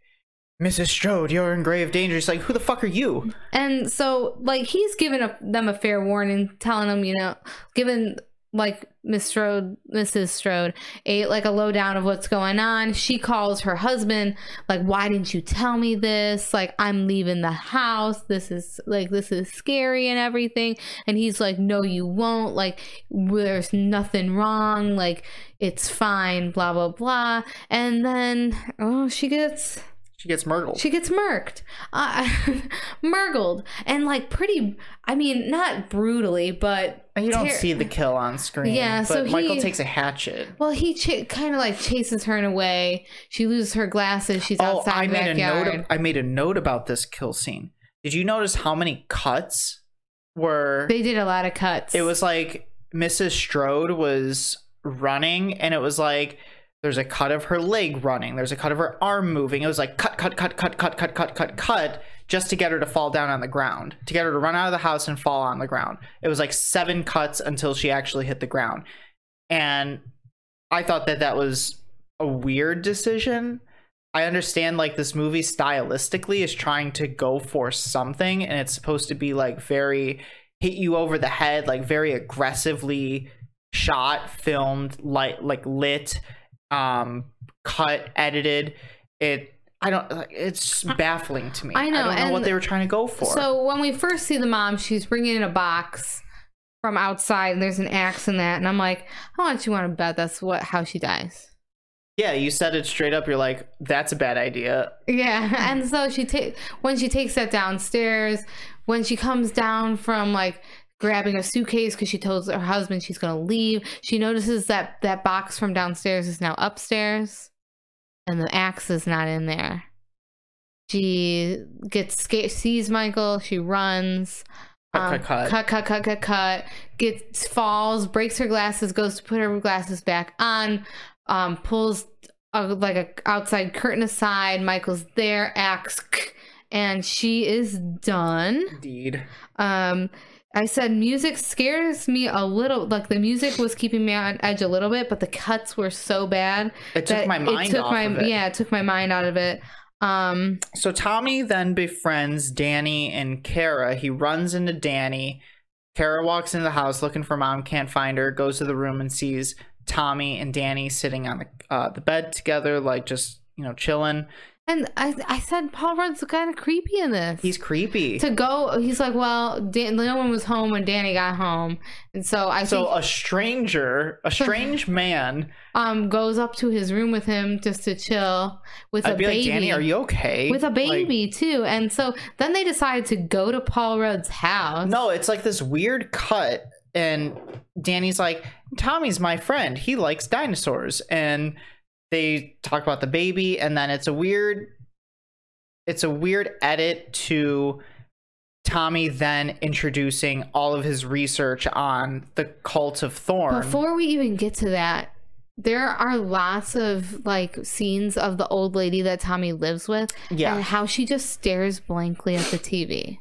Mrs. Strode, you're in grave danger. He's like, Who the fuck are you? And so, like, he's giving a, them a fair warning, telling them, you know, given like Miss Strode, Mrs. Strode, a like a lowdown of what's going on. She calls her husband, like, "Why didn't you tell me this? Like, I'm leaving the house. This is like this is scary and everything." And he's like, "No, you won't. Like, there's nothing wrong. Like, it's fine. Blah blah blah." And then, oh, she gets She gets murdered. she gets murked, uh, murgled, and like pretty. I mean, not brutally, but you don't ter- see the kill on screen. Yeah, but so Michael he- takes a hatchet. Well, he ch- kind of like chases her in a way. She loses her glasses. She's Oh, outside I the made a note. I made a note about this kill scene. Did you notice how many cuts were? they did a lot of cuts. it was like Mrs. Strode was running, and it was like there's a cut of her leg running, there's a cut of her arm moving. It was like cut, cut, cut, cut, cut, cut, cut, cut, cut, just to get her to fall down on the ground, to get her to run out of the house and fall on the ground. It was like seven cuts until she actually hit the ground, and I thought that that was a weird decision. I understand like this movie stylistically is trying to go for something and it's supposed to be like very hit you over the head, like very aggressively shot, filmed, like like lit, um, cut, edited. It I don't like it's baffling to me. I know, I don't know what they were trying to go for. So when we first see the mom, she's bringing in a box from outside, and there's an axe in that, and I'm like, how much you want to bet that's what how she dies? yeah, you said it straight up. You're like, that's a bad idea. Yeah, and so she take when she takes that downstairs, when she comes down from like grabbing a suitcase because she tells her husband she's gonna leave, she notices that that box from downstairs is now upstairs, and the axe is not in there. She gets scared, sees Michael, she runs. Cut, um, cut, cut. cut, cut, cut, cut, cut. Gets falls, breaks her glasses, goes to put her glasses back on, um, pulls a, like a outside curtain aside. Michael's there, axe, and she is done. Indeed. Um, I said music scares me a little. Like the music was keeping me on edge a little bit, but the cuts were so bad It took my mind it took off my of it. yeah, it took my mind out of it. Um, So Tommy then befriends Danny and Kara. He runs into Danny. Kara walks into the house looking for mom, can't find her, goes to the room and sees Tommy and Danny sitting on the uh, the bed together, like just you know chilling. And I I said Paul Rudd's kind of creepy in this. He's creepy. to go. He's like, well, Dan, no one was home when Danny got home, and so I So think a stranger, a strange man. um goes up to his room with him just to chill with a I'd be baby. like, Danny, are you okay? with a Like, baby too, and so then they decide to go to Paul Rudd's house. no, it's like this weird cut, and Danny's like, Tommy's my friend. He likes dinosaurs, and they talk about the baby, and then it's a weird, it's a weird edit to Tommy then introducing all of his research on the cult of Thorn. Before we even get to that, there are lots of like scenes of the old lady that Tommy lives with, Yeah. and how she just stares blankly at the TV.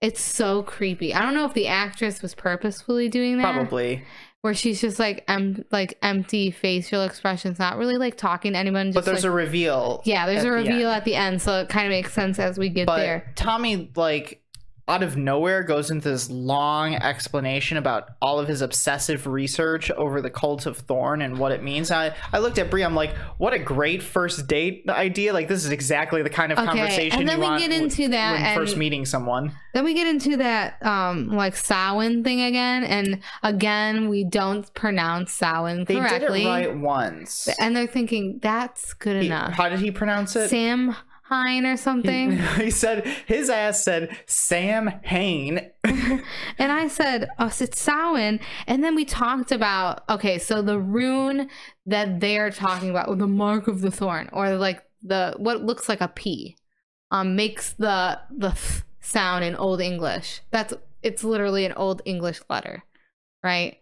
It's so creepy. I don't know if the actress was purposefully doing that. Probably, where she's just like em- like empty facial expressions, not really like talking to anyone. Just but there's like, a reveal. yeah, there's a reveal end. at the end, so it kind of makes sense as we get but there. Tommy like out of nowhere goes into this long explanation about all of his obsessive research over the cult of Thorn and what it means. I, I looked at Brie, I'm like, what a great first date idea. Like this is exactly the kind of Okay, conversation and then we get into that when first meeting someone. Then we get into that um like Samhain thing again, and again we don't pronounce Samhain They correctly, did it right once. and they're thinking that's good He- enough. how did he pronounce it? Sam Hine or something. he said his ass said Sam Hain. And I said, oh, it's Samhain. And then we talked about, okay, so the rune that they're talking about, the mark of the thorn, or like the what looks like a P, um, makes the the th sound in Old English. That's it's literally an Old English letter, right?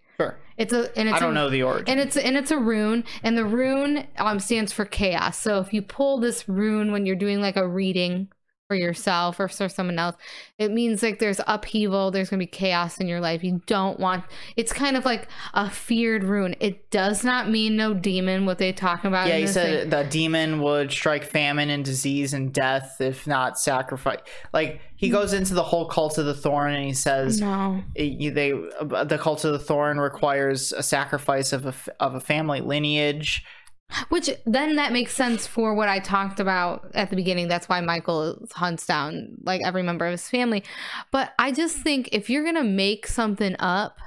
It's a and it's I don't a, know the origin. and it's and it's a rune, and the rune um stands for chaos. So if you pull this rune when you're doing like a reading for yourself or for someone else, it means like there's upheaval, there's gonna be chaos in your life. You don't want. It's kind of like a feared rune. It does not mean no demon. What they talk about. Yeah, he said thing. the demon would strike famine and disease and death if not sacrifice. Like he Hmm. goes into the whole cult of the thorn and he says No. it- you- they the cult of the thorn requires a sacrifice of a of a family lineage. Which then that makes sense for what I talked about at the beginning. That's why Michael hunts down like every member of his family. But I just think if you're gonna make something up,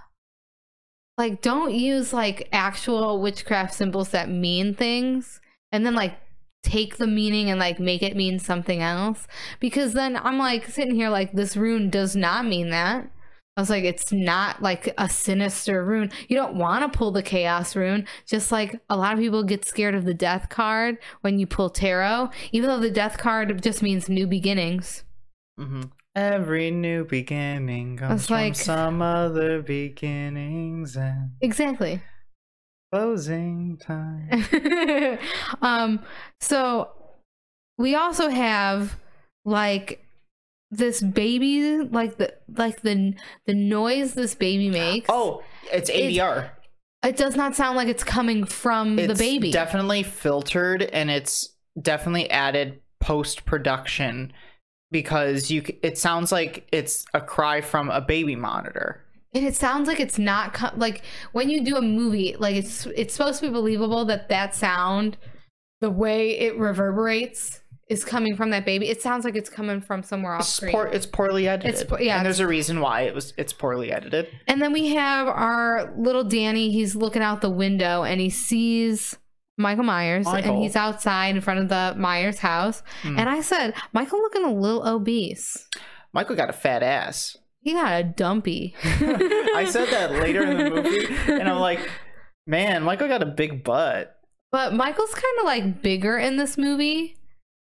like don't use like actual witchcraft symbols that mean things and then like take the meaning and like make it mean something else. Because then I'm like sitting here like this rune does not mean that. I was like, it's not like a sinister rune. You don't want to pull the chaos rune. Just like a lot of people get scared of the death card when you pull tarot, even though the death card just means new beginnings. hmm Every new beginning comes It's from like- some other beginnings and Exactly. closing time. um, so we also have like this baby, like the like the the noise this baby makes. oh, it's ADR. It does not sound like it's coming from the baby. definitely filtered and it's definitely added post production because you it sounds like it's a cry from a baby monitor. and it sounds like it's not co- like when you do a movie, like it's it's supposed to be believable that that sound, the way it reverberates, is coming from that baby. It sounds like it's coming from somewhere off It's, screen. poor, it's poorly edited. It's po- yeah, and there's a reason why it was it's poorly edited. And then we have our little Danny. He's looking out the window and he sees Michael Myers and he's outside in front of the Myers house. Hmm. And I said, Michael looking a little obese. Michael got a fat ass. He got a dumpy. I said that later in the movie, and I'm like, man, Michael got a big butt. But Michael's kind of like bigger in this movie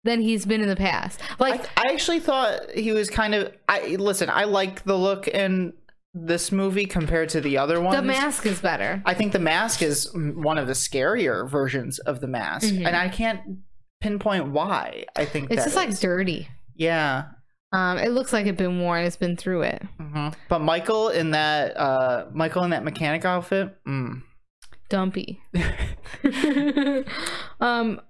than he's been in the past. Like, I, I actually thought he was kind of. I listen. I like the look in this movie compared to the other ones. the mask is better. I think the mask is one of the scarier versions of the mask, Mhm. and I can't pinpoint why. I think It's just like dirty. yeah. Um, it looks like it's been worn. It's been through it. hmm But Michael in that uh Michael in that mechanic outfit, mm. Dumpy. um.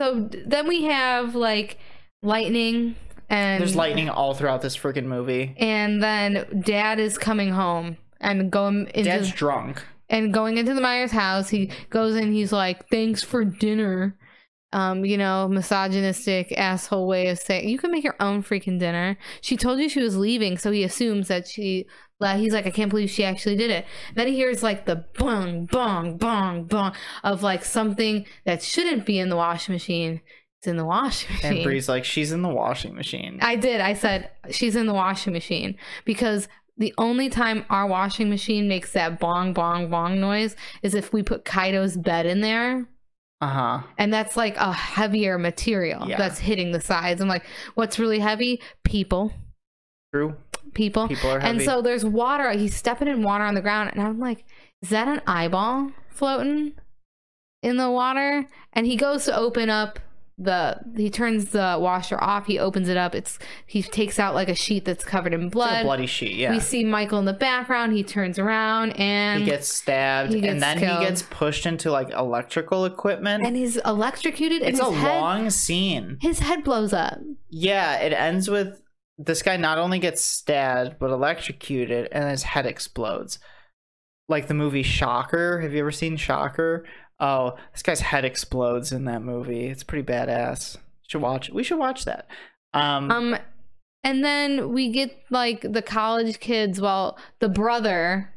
So then we have like lightning and there's lightning all throughout this freaking movie. and then Dad is coming home and going into Dad's drunk. and going into the Myers house. He goes in. He's like, "Thanks for dinner." Um, you know, misogynistic asshole way of saying you can make your own freaking dinner. She told you she was leaving, so he assumes that she. Like, he's like, I can't believe she actually did it. Then he hears like the bong, bong, bong, bong of like something that shouldn't be in the washing machine. It's in the washing machine. And Brie's like, she's in the washing machine. I did. I said she's in the washing machine because the only time our washing machine makes that bong bong bong noise is if we put Kaido's bed in there. Uh huh. And that's like a heavier material Yeah. that's hitting the sides. I'm like, what's really heavy? People. True. People. People are heavy. And so there's water. He's stepping in water on the ground. And I'm like, is that an eyeball floating in the water? And he goes to open up the he turns the washer off he opens it up it's he takes out like a sheet that's covered in It's blood a bloody sheet. Yeah. we see michael in the background he turns around and he gets stabbed, he gets and then killed. he gets pushed into like electrical equipment. and he's electrocuted it's his a head long scene. his head blows up Yeah, it ends with this guy not only gets stabbed but electrocuted, and his head explodes. Like the movie Shocker. Have you ever seen Shocker? Oh, this guy's head explodes in that movie. It's pretty badass. Should watch. We should watch that. Um, um and then we get like the college kids well the brother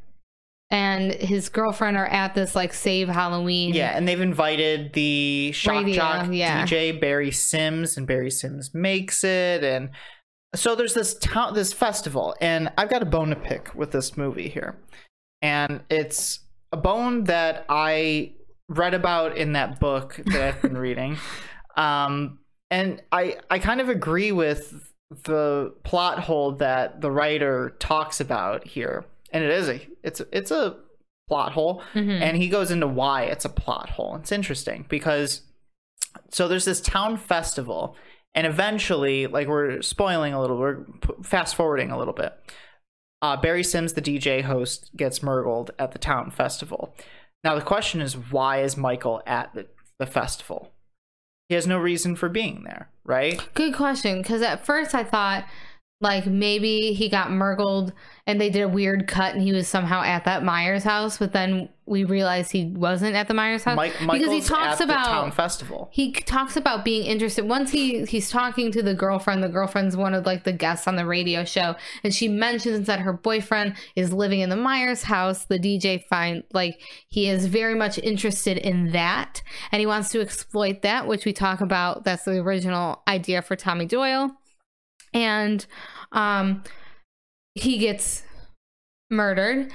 and his girlfriend are at this like save halloween yeah, and they've invited the shock Radio, jock yeah. DJ Barry Simms, and Barry Simms makes it, and so there's this town, this festival, and I've got a bone to pick with this movie here, and it's a bone that I read about in that book that I've been reading, um, and I I kind of agree with the plot hole that the writer talks about here, and it is a it's it's a plot hole Mhm. and he goes into why it's a plot hole. It's interesting because so there's this town festival, and eventually, like we're spoiling a little, we're fast forwarding a little bit. Uh, Barry Simms, the DJ host, gets murgled at the town festival. Now the question is, why is Michael at the, the festival? He has no reason for being there, right? Good question. Because at first I thought like maybe he got murgled and they did a weird cut and he was somehow at that Myers house, but then we realized he wasn't at the Myers house Mike, because he talks at about the town festival. he talks about being interested. Once he he's talking to the girlfriend the girlfriend's one of like the guests on the radio show and she mentions that her boyfriend is living in the myers house. The dj find like he is very much interested in that and he wants to exploit that which we talk about. That's the original idea for tommy doyle. And um he gets murdered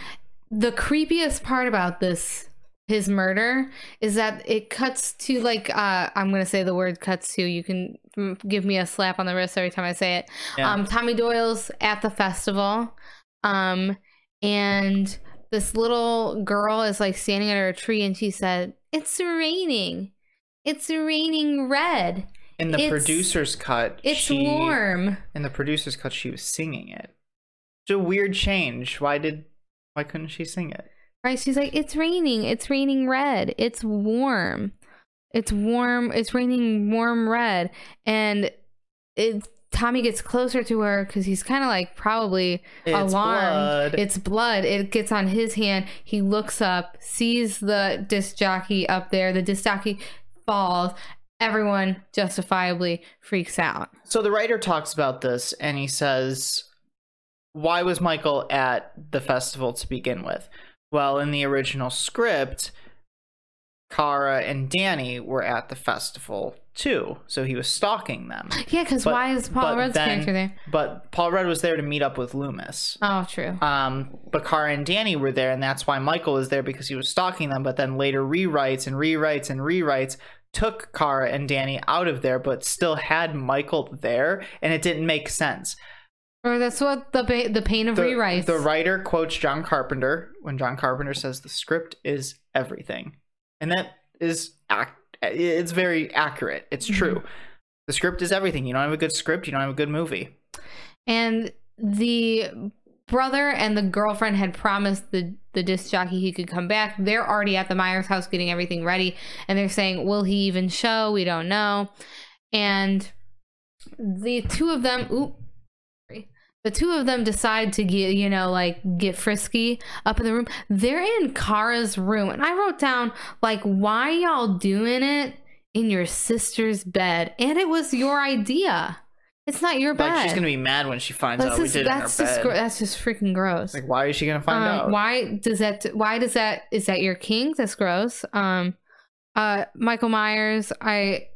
the creepiest part about this his murder is that it cuts to like uh i'm gonna say the word cuts to you can give me a slap on the wrist every time i say it Yeah. um tommy doyle's at the festival um and this little girl is like standing under a tree and she said it's raining it's raining red In the it's- producer's cut, it's she, warm In the producer's cut, she was singing it. It's a weird change. Why did? Why couldn't she sing it? Right? She's like, it's raining. It's raining red. It's warm. It's warm. It's raining warm red. And it Tommy gets closer to her because he's kind of like probably It's alarmed. blood. It's blood. It gets on his hand. He looks up, sees the disc jockey up there. The disc jockey falls. Everyone justifiably freaks out. So the writer talks about this and he says, Why was Michael at the festival to begin with? Well, in the original script, Kara and Danny were at the festival too. So he was stalking them. Yeah, because why is Paul Rudd's then- character there? But Paul Rudd was there to meet up with Loomis. Oh, true. Um, but Kara and Danny were there, and that's why Michael was there because he was stalking them. But then later rewrites and rewrites and rewrites took Kara and Danny out of there, but still had Michael there, and it didn't make sense. Or that's what the ba- the pain of The, rewrites. the writer quotes John Carpenter when John Carpenter says the script is everything, and that is ac- it's very accurate. It's Mm-hmm. true. The script is everything. You don't have a good script, you don't have a good movie. and the brother and the girlfriend had promised the the disc jockey he could come back. They're already at the Myers house getting everything ready, and they're saying, "Will he even show? We don't know." And the two of them, oop. The two of them decide to get you know like get frisky up in the room. They're in Kara's room, and I wrote down like, "Why y'all doing it?" In your sister's bed, and it was your idea. It's not your bed. Like she's gonna be mad when she finds That's out we just did it in her that's just bed. that's just freaking gross. like, why is she gonna find Um, out? Why does that? Why does that? Is that your king? That's gross. Um, uh, Michael Myers. I,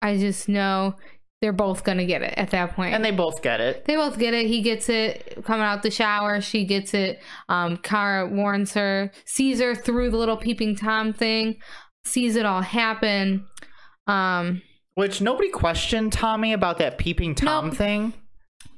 I just know they're both gonna get it at that point. And they both get it. they both get it. He gets it coming out the shower. She gets it. Um, Kara warns her, sees her through the little peeping tom thing, sees it all happen. Um, Which nobody questioned Tommy about that peeping tom Nope. thing.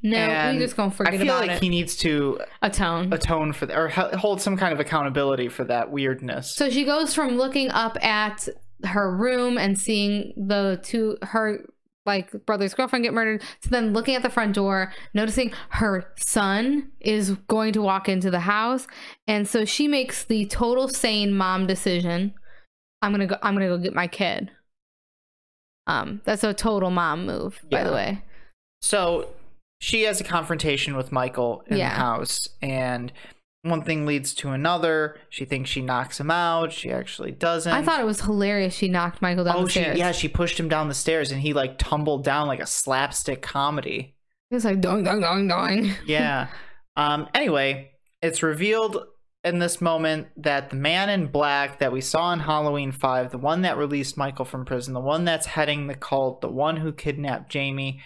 no, And we just gonna forget I feel like it. he needs to Atone. atone for that or hold some kind of accountability for that weirdness. So she goes from looking up at her room and seeing the two her like brother's girlfriend get murdered so then looking at the front door, noticing her son is going to walk into the house, and so she makes the total sane mom decision. I'm gonna go. I'm gonna go get my kid. Um, that's a total mom move, by the way. So she has a confrontation with Michael in Yeah. the house, and one thing leads to another. She thinks she knocks him out. She actually doesn't. I thought it was hilarious. She knocked Michael down Oh, the she stairs. yeah, she pushed him down the stairs, and he like tumbled down like a slapstick comedy. It was like dong dong dong dong. yeah. Um. Anyway, it's revealed in this moment that the man in black that we saw in Halloween Five, the one that released Michael from prison, the one that's heading the cult, the one who kidnapped Jamie,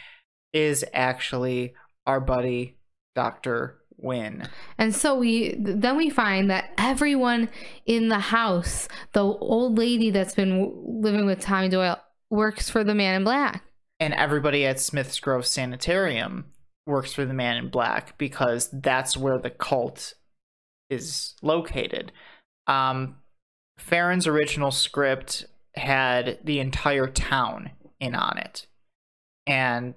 is actually our buddy Doctor Wynn. And so we then we find that everyone in the house, the old lady that's been living with Tommy Doyle, works for the Man in Black. and everybody at Smith's Grove Sanitarium works for the Man in Black because that's where the cult is located. Um, Farrands' original script had the entire town in on it, and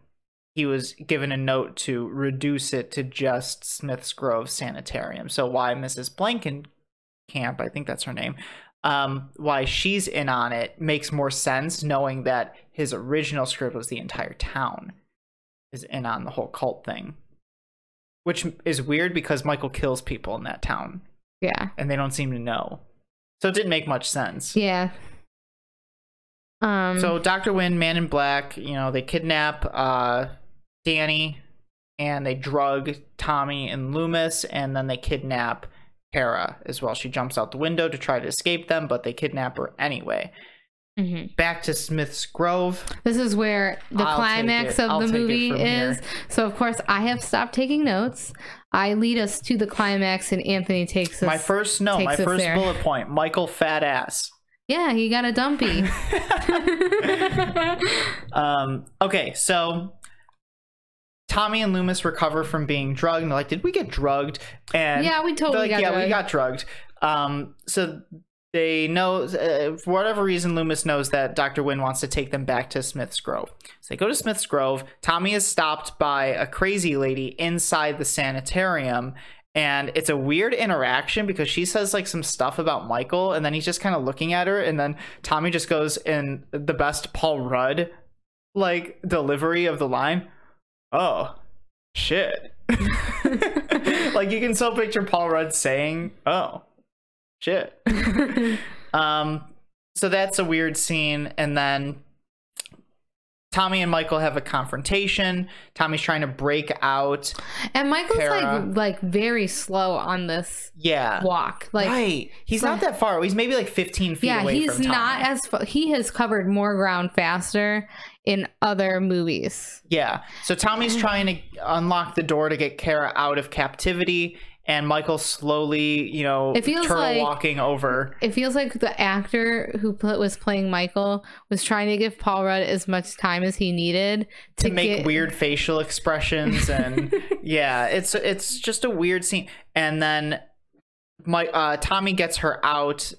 he was given a note to reduce it to just Smith's Grove Sanitarium. So why Mrs. Blankenkamp, I think that's her name, um, why she's in on it makes more sense knowing that his original script was the entire town is in on the whole cult thing. Which is weird because Michael kills people in that town Yeah. and they don't seem to know. So it didn't make much sense. Yeah. Um So Dr. Wynn, Man in Black, you know, they kidnap uh Danny and they drug Tommy and Loomis and then they kidnap Kara as well. She jumps out the window to try to escape them, but they kidnap her anyway. mhm. Back to Smith's Grove. this is where the I'll climax of I'll the movie is. here. So of course I have stopped taking notes. I lead us to the climax and Anthony takes us My first no, my first there. bullet point. Michael fat ass. Yeah, he got a dumpy. Um okay, so Tommy and Loomis recover from being drugged and they're like, Did we get drugged? And Yeah, we totally like, got yeah, we drugged." got drugged. Um, so they know, uh, for whatever reason, Loomis knows that Dr. Wynn wants to take them back to Smith's Grove. So they go to Smith's Grove. Tommy is stopped by a crazy lady inside the sanitarium, and it's a weird interaction because she says like some stuff about Michael, and then he's just kind of looking at her, and then Tommy just goes in the best Paul Rudd like delivery of the line. Oh, shit! like you can still picture Paul Rudd saying, "Oh, shit." um, so that's a weird scene, and then Tommy and Michael have a confrontation. Tommy's trying to break out. And Michael's like like very slow on this Yeah. walk. Like right. He's not that far. He's maybe like 15 feet yeah, away he's from Tommy. not as he has covered more ground faster in other movies. Yeah. So Tommy's trying to unlock the door to get Kara out of captivity, and Michael slowly, you know, It feels turtle like- walking over. It feels like the actor who was playing Michael was trying to give Paul Rudd as much time as he needed to, to make get, weird facial expressions and yeah it's it's just a weird scene and then my uh tommy gets her out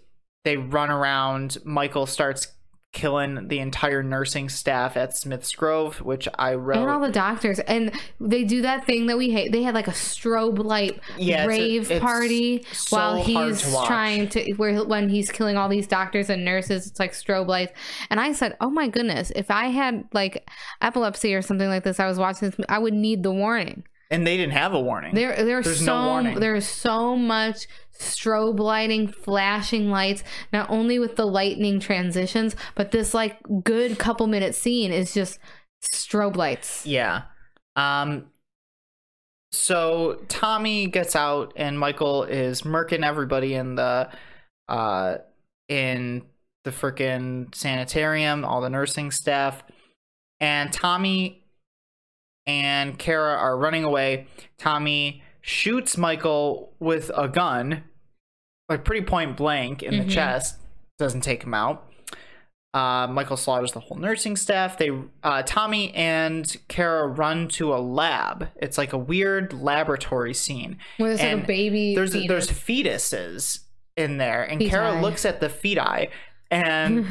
they run around michael starts killing the entire nursing staff at smith's grove which i wrote and all the doctors. And they do that thing that we hate. They had like a strobe light Yeah, it's a- rave it's party so while he's to trying to where when he's killing all these doctors and nurses it's like strobe lights. And i said oh my goodness. If i had like epilepsy or something like this i was watching this i would need the warning and they didn't have a warning there there's, There's so no warning. there's so much strobe lighting flashing lights not only with the lightning transitions but this like good couple minute scene is just strobe lights Yeah. Um so Tommy gets out and Michael is murking everybody in the uh in the freaking sanitarium, all the nursing staff. And Tommy and Kara are running away. Tommy shoots Michael with a gun, like pretty point blank in Mhm. the chest. Doesn't take him out. Uh, Michael slaughters the whole nursing staff. They, uh, Tommy and Kara run to a lab. It's like a weird laboratory scene. Where there's like a baby. There's fetus. there's fetuses in there, and Feti. Kara looks at the feti, and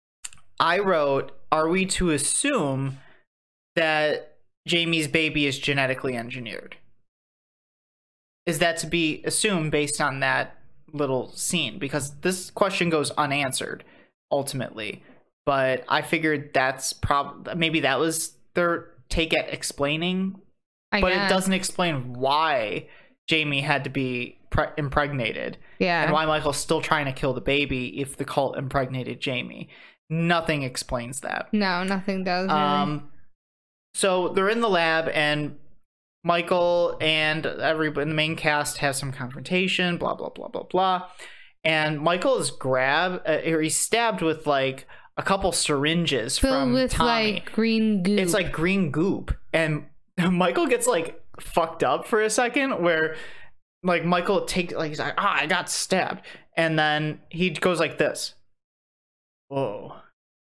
I wrote, "Are we to assume that Jamie's baby is genetically engineered?" Is that to be assumed based on that little scene? Because this question goes unanswered ultimately. But I figured that's prob maybe that was their take at explaining I but it doesn't explain why Jamie had to be pre- impregnated Yeah. and why Michael's still trying to kill the baby if the cult impregnated Jamie. Nothing explains that. no, nothing does. Really. Um, so they're in the lab, and Michael and everybody in the main cast have some confrontation. Blah blah blah blah blah. And Michael is grabbed, uh, or he's stabbed with like a couple syringes Filled from with Tommy. like green goo. It's like green goop, and Michael gets like fucked up for a second, where like Michael takes like he's like, ah, I got stabbed, and then he goes like this, whoa,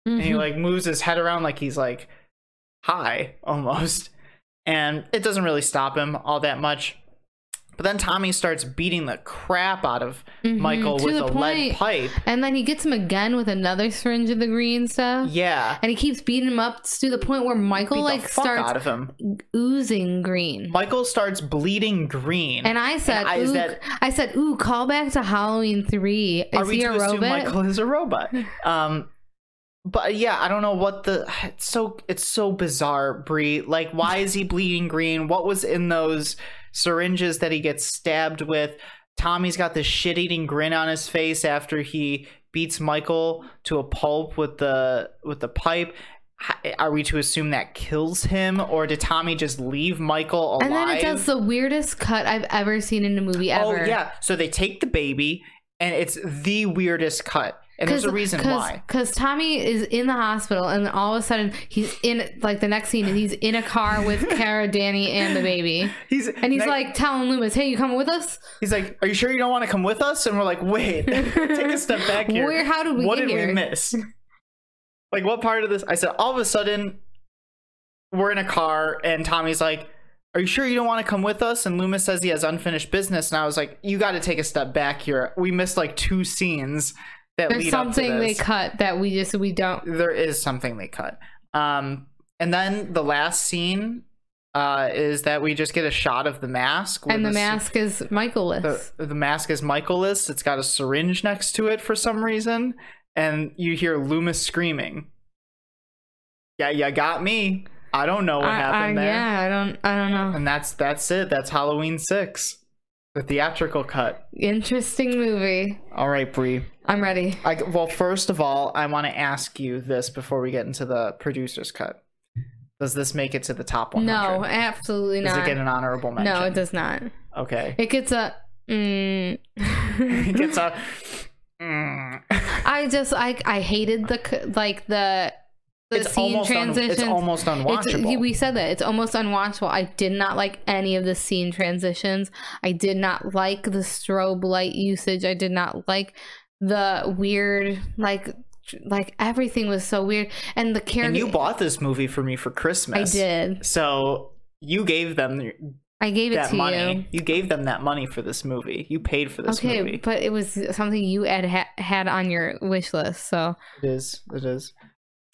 and he Mhm. like moves his head around like he's like high almost, and it doesn't really stop him all that much. But then Tommy starts beating the crap out of Mhm. Michael with a lead pipe. and then he gets him again with another syringe of the green stuff. Yeah, And he keeps beating him up to the point where Michael like starts out of him. oozing green. Michael starts bleeding green. And I said, I- ooh, that- I said, ooh, call back to Halloween three. Is Are we he to a robot? Michael is a robot? Um, but yeah, I don't know what the. It's so it's so bizarre, Brie. Like, why is he bleeding green? What was in those syringes that he gets stabbed with? Tommy's got this shit-eating grin on his face after he beats Michael to a pulp with the with the pipe. Are we to assume that kills him, or did Tommy just leave Michael alive? and then it does the weirdest cut I've ever seen in a movie oh, ever. Oh yeah, so they take the baby, and it's the weirdest cut, and there's a reason why. Because Tommy is in the hospital, and then all of a sudden he's in like the next scene, and he's in a car with Kara, Danny, and the baby, He's and he's ne- like telling Loomis, "Hey, you coming with us? he's like, "Are you sure you don't want to come with us?" And we're like, "Wait, take a step back here. Where? How did we what did here?" we miss? like, what part of this?" I said, "All of a sudden, we're in a car, and Tommy's like." Are you sure you don't want to come with us? And Loomis says he has unfinished business, and I was like, "You got to take a step back here. We missed like two scenes that There's lead up to something they cut that we just we don't." there is something they cut. Um, and then the last scene uh, is that we just get a shot of the mask. And the s- mask is Michaelis. The, the mask is Michaelis. It's got a syringe next to it for some reason, and you hear Loomis screaming. Yeah, you got me. I don't know what I- happened I- there. Yeah, I don't. I don't know. And that's that's it. That's Halloween six, the theatrical cut. Interesting movie. All right, Brie. I'm ready. I, well, first of all, I want to ask you this before we get into the producer's cut. Does this make it to the top 100? No, absolutely not. Does it get an honorable mention? no, it does not. Okay. It gets a. Mm. It gets a. Mm. I just I I hated the like the the It's scene almost un- it's transitions. almost unwatchable. we said that it's almost unwatchable. I did not like any of the scene transitions. I did not like the strobe light usage. I did not like the weird like like everything was so weird. And the character And you bought this movie for me for Christmas. I did. So you gave them I gave it that to money. you. You. gave them that money for this movie. You paid for this Okay, movie. but it was something you had had on your wish list. So It is. It is.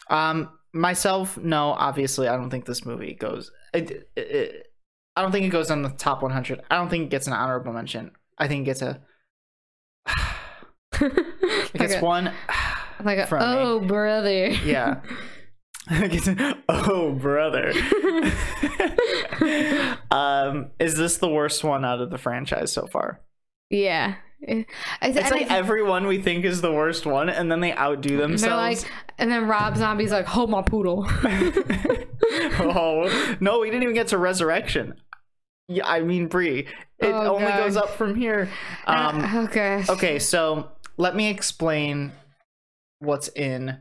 Um, myself, no. Obviously, I don't think this movie goes. It, it, it- I don't think it goes on the top 100. I don't think it gets an honorable mention. I think it gets a. It like a, one. like a from me. oh brother. Yeah. Oh brother. um, is this the worst one out of the franchise so far? Yeah. I, It's like everyone we think is the worst one, and then they outdo themselves. like, and then Rob Zombie's like, hold my poodle. oh no, we didn't even get to resurrection. Yeah, I mean Brie. It Oh, only God. goes up from here. Um, okay. okay, so let me explain what's in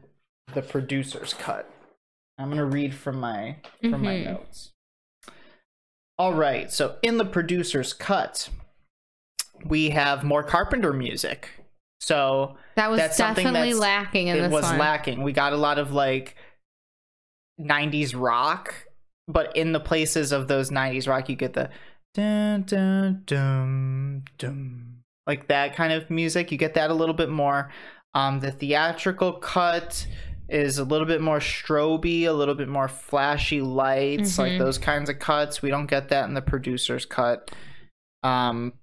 the producer's cut. I'm gonna read from my from my Mhm. notes. All right, so in the producer's cut, we have more Carpenter music. So That was that's something definitely that's- lacking in it this was one. lacking. We got a lot of like 90s rock, but in the places of those 90s rock, you get the dun dun dum dum like that kind of music. You get that a little bit more. Um, the theatrical cut is a little bit more stroby, a little bit more flashy lights, like Mhm. those kinds of cuts. We don't get that in the producer's cut. Um,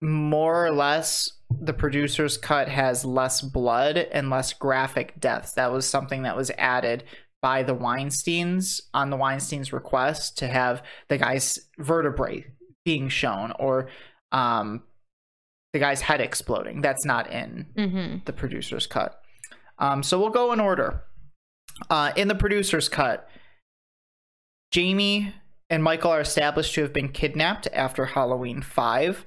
more or less the producer's cut has less blood and less graphic deaths. That was something that was added by the Weinsteins on the Weinsteins request to have the guy's vertebrae being shown or um the guy's head exploding. That's not in hmm the producer's cut. Um, so we'll go in order. Uh, in the producer's cut, Jamie and Michael are established to have been kidnapped after Halloween 5.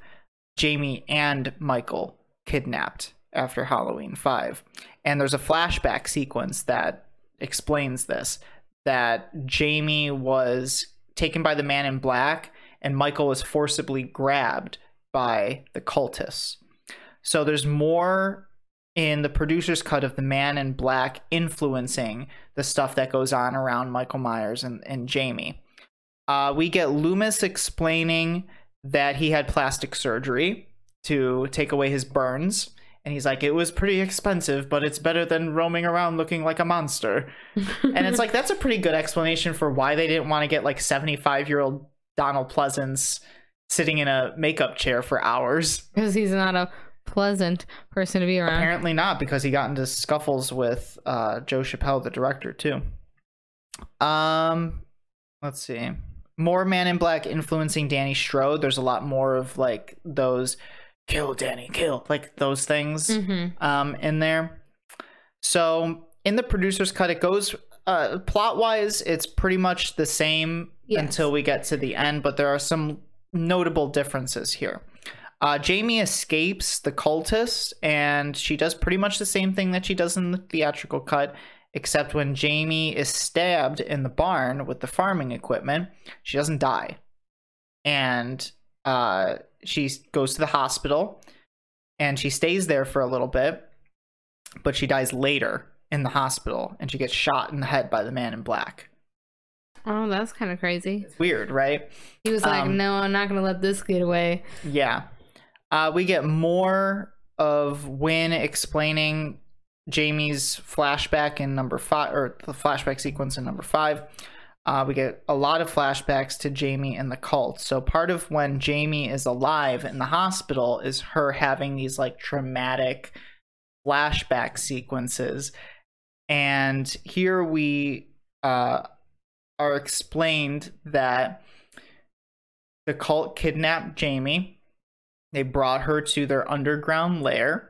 Jamie and Michael kidnapped after Halloween 5. And there's a flashback sequence that explains this that Jamie was taken by the man in black and Michael was forcibly grabbed by the cultists. So there's more in the producer's cut of the man in black influencing the stuff that goes on around Michael Myers and, and Jamie. Uh, we get Loomis explaining that he had plastic surgery to take away his burns. And he's like, it was pretty expensive, but it's better than roaming around looking like a monster. and it's like, that's a pretty good explanation for why they didn't want to get like 75 year old Donald Pleasence sitting in a makeup chair for hours. Because he's not a pleasant person to be around. Apparently not, because he got into scuffles with uh, Joe Chappelle, the director, too. Um, let's see. More Man in Black influencing Danny Strode. There's a lot more of like those kill Danny, kill like those things hmm um, in there. So in the producer's cut, it goes uh, plot wise, it's pretty much the same Yes. until we get to the end, but there are some notable differences here. Uh, Jamie escapes the cultist, and she does pretty much the same thing that she does in the theatrical cut, except when Jamie is stabbed in the barn with the farming equipment, she doesn't die. And uh, she goes to the hospital, and she stays there for a little bit, but she dies later in the hospital, and she gets shot in the head by the man in black. Oh, that's kind of crazy. It's weird, right? He was like, Um, "No, I'm not gonna let this get away." Yeah. Uh, we get more of Wynn explaining Jamie's flashback in number five, or the flashback sequence in number five. uh, we get a lot of flashbacks to Jamie and the cult. So part of when Jamie is alive in the hospital is her having these like traumatic flashback sequences. And here we uh, are explained that the cult kidnapped Jamie. They brought her to their underground lair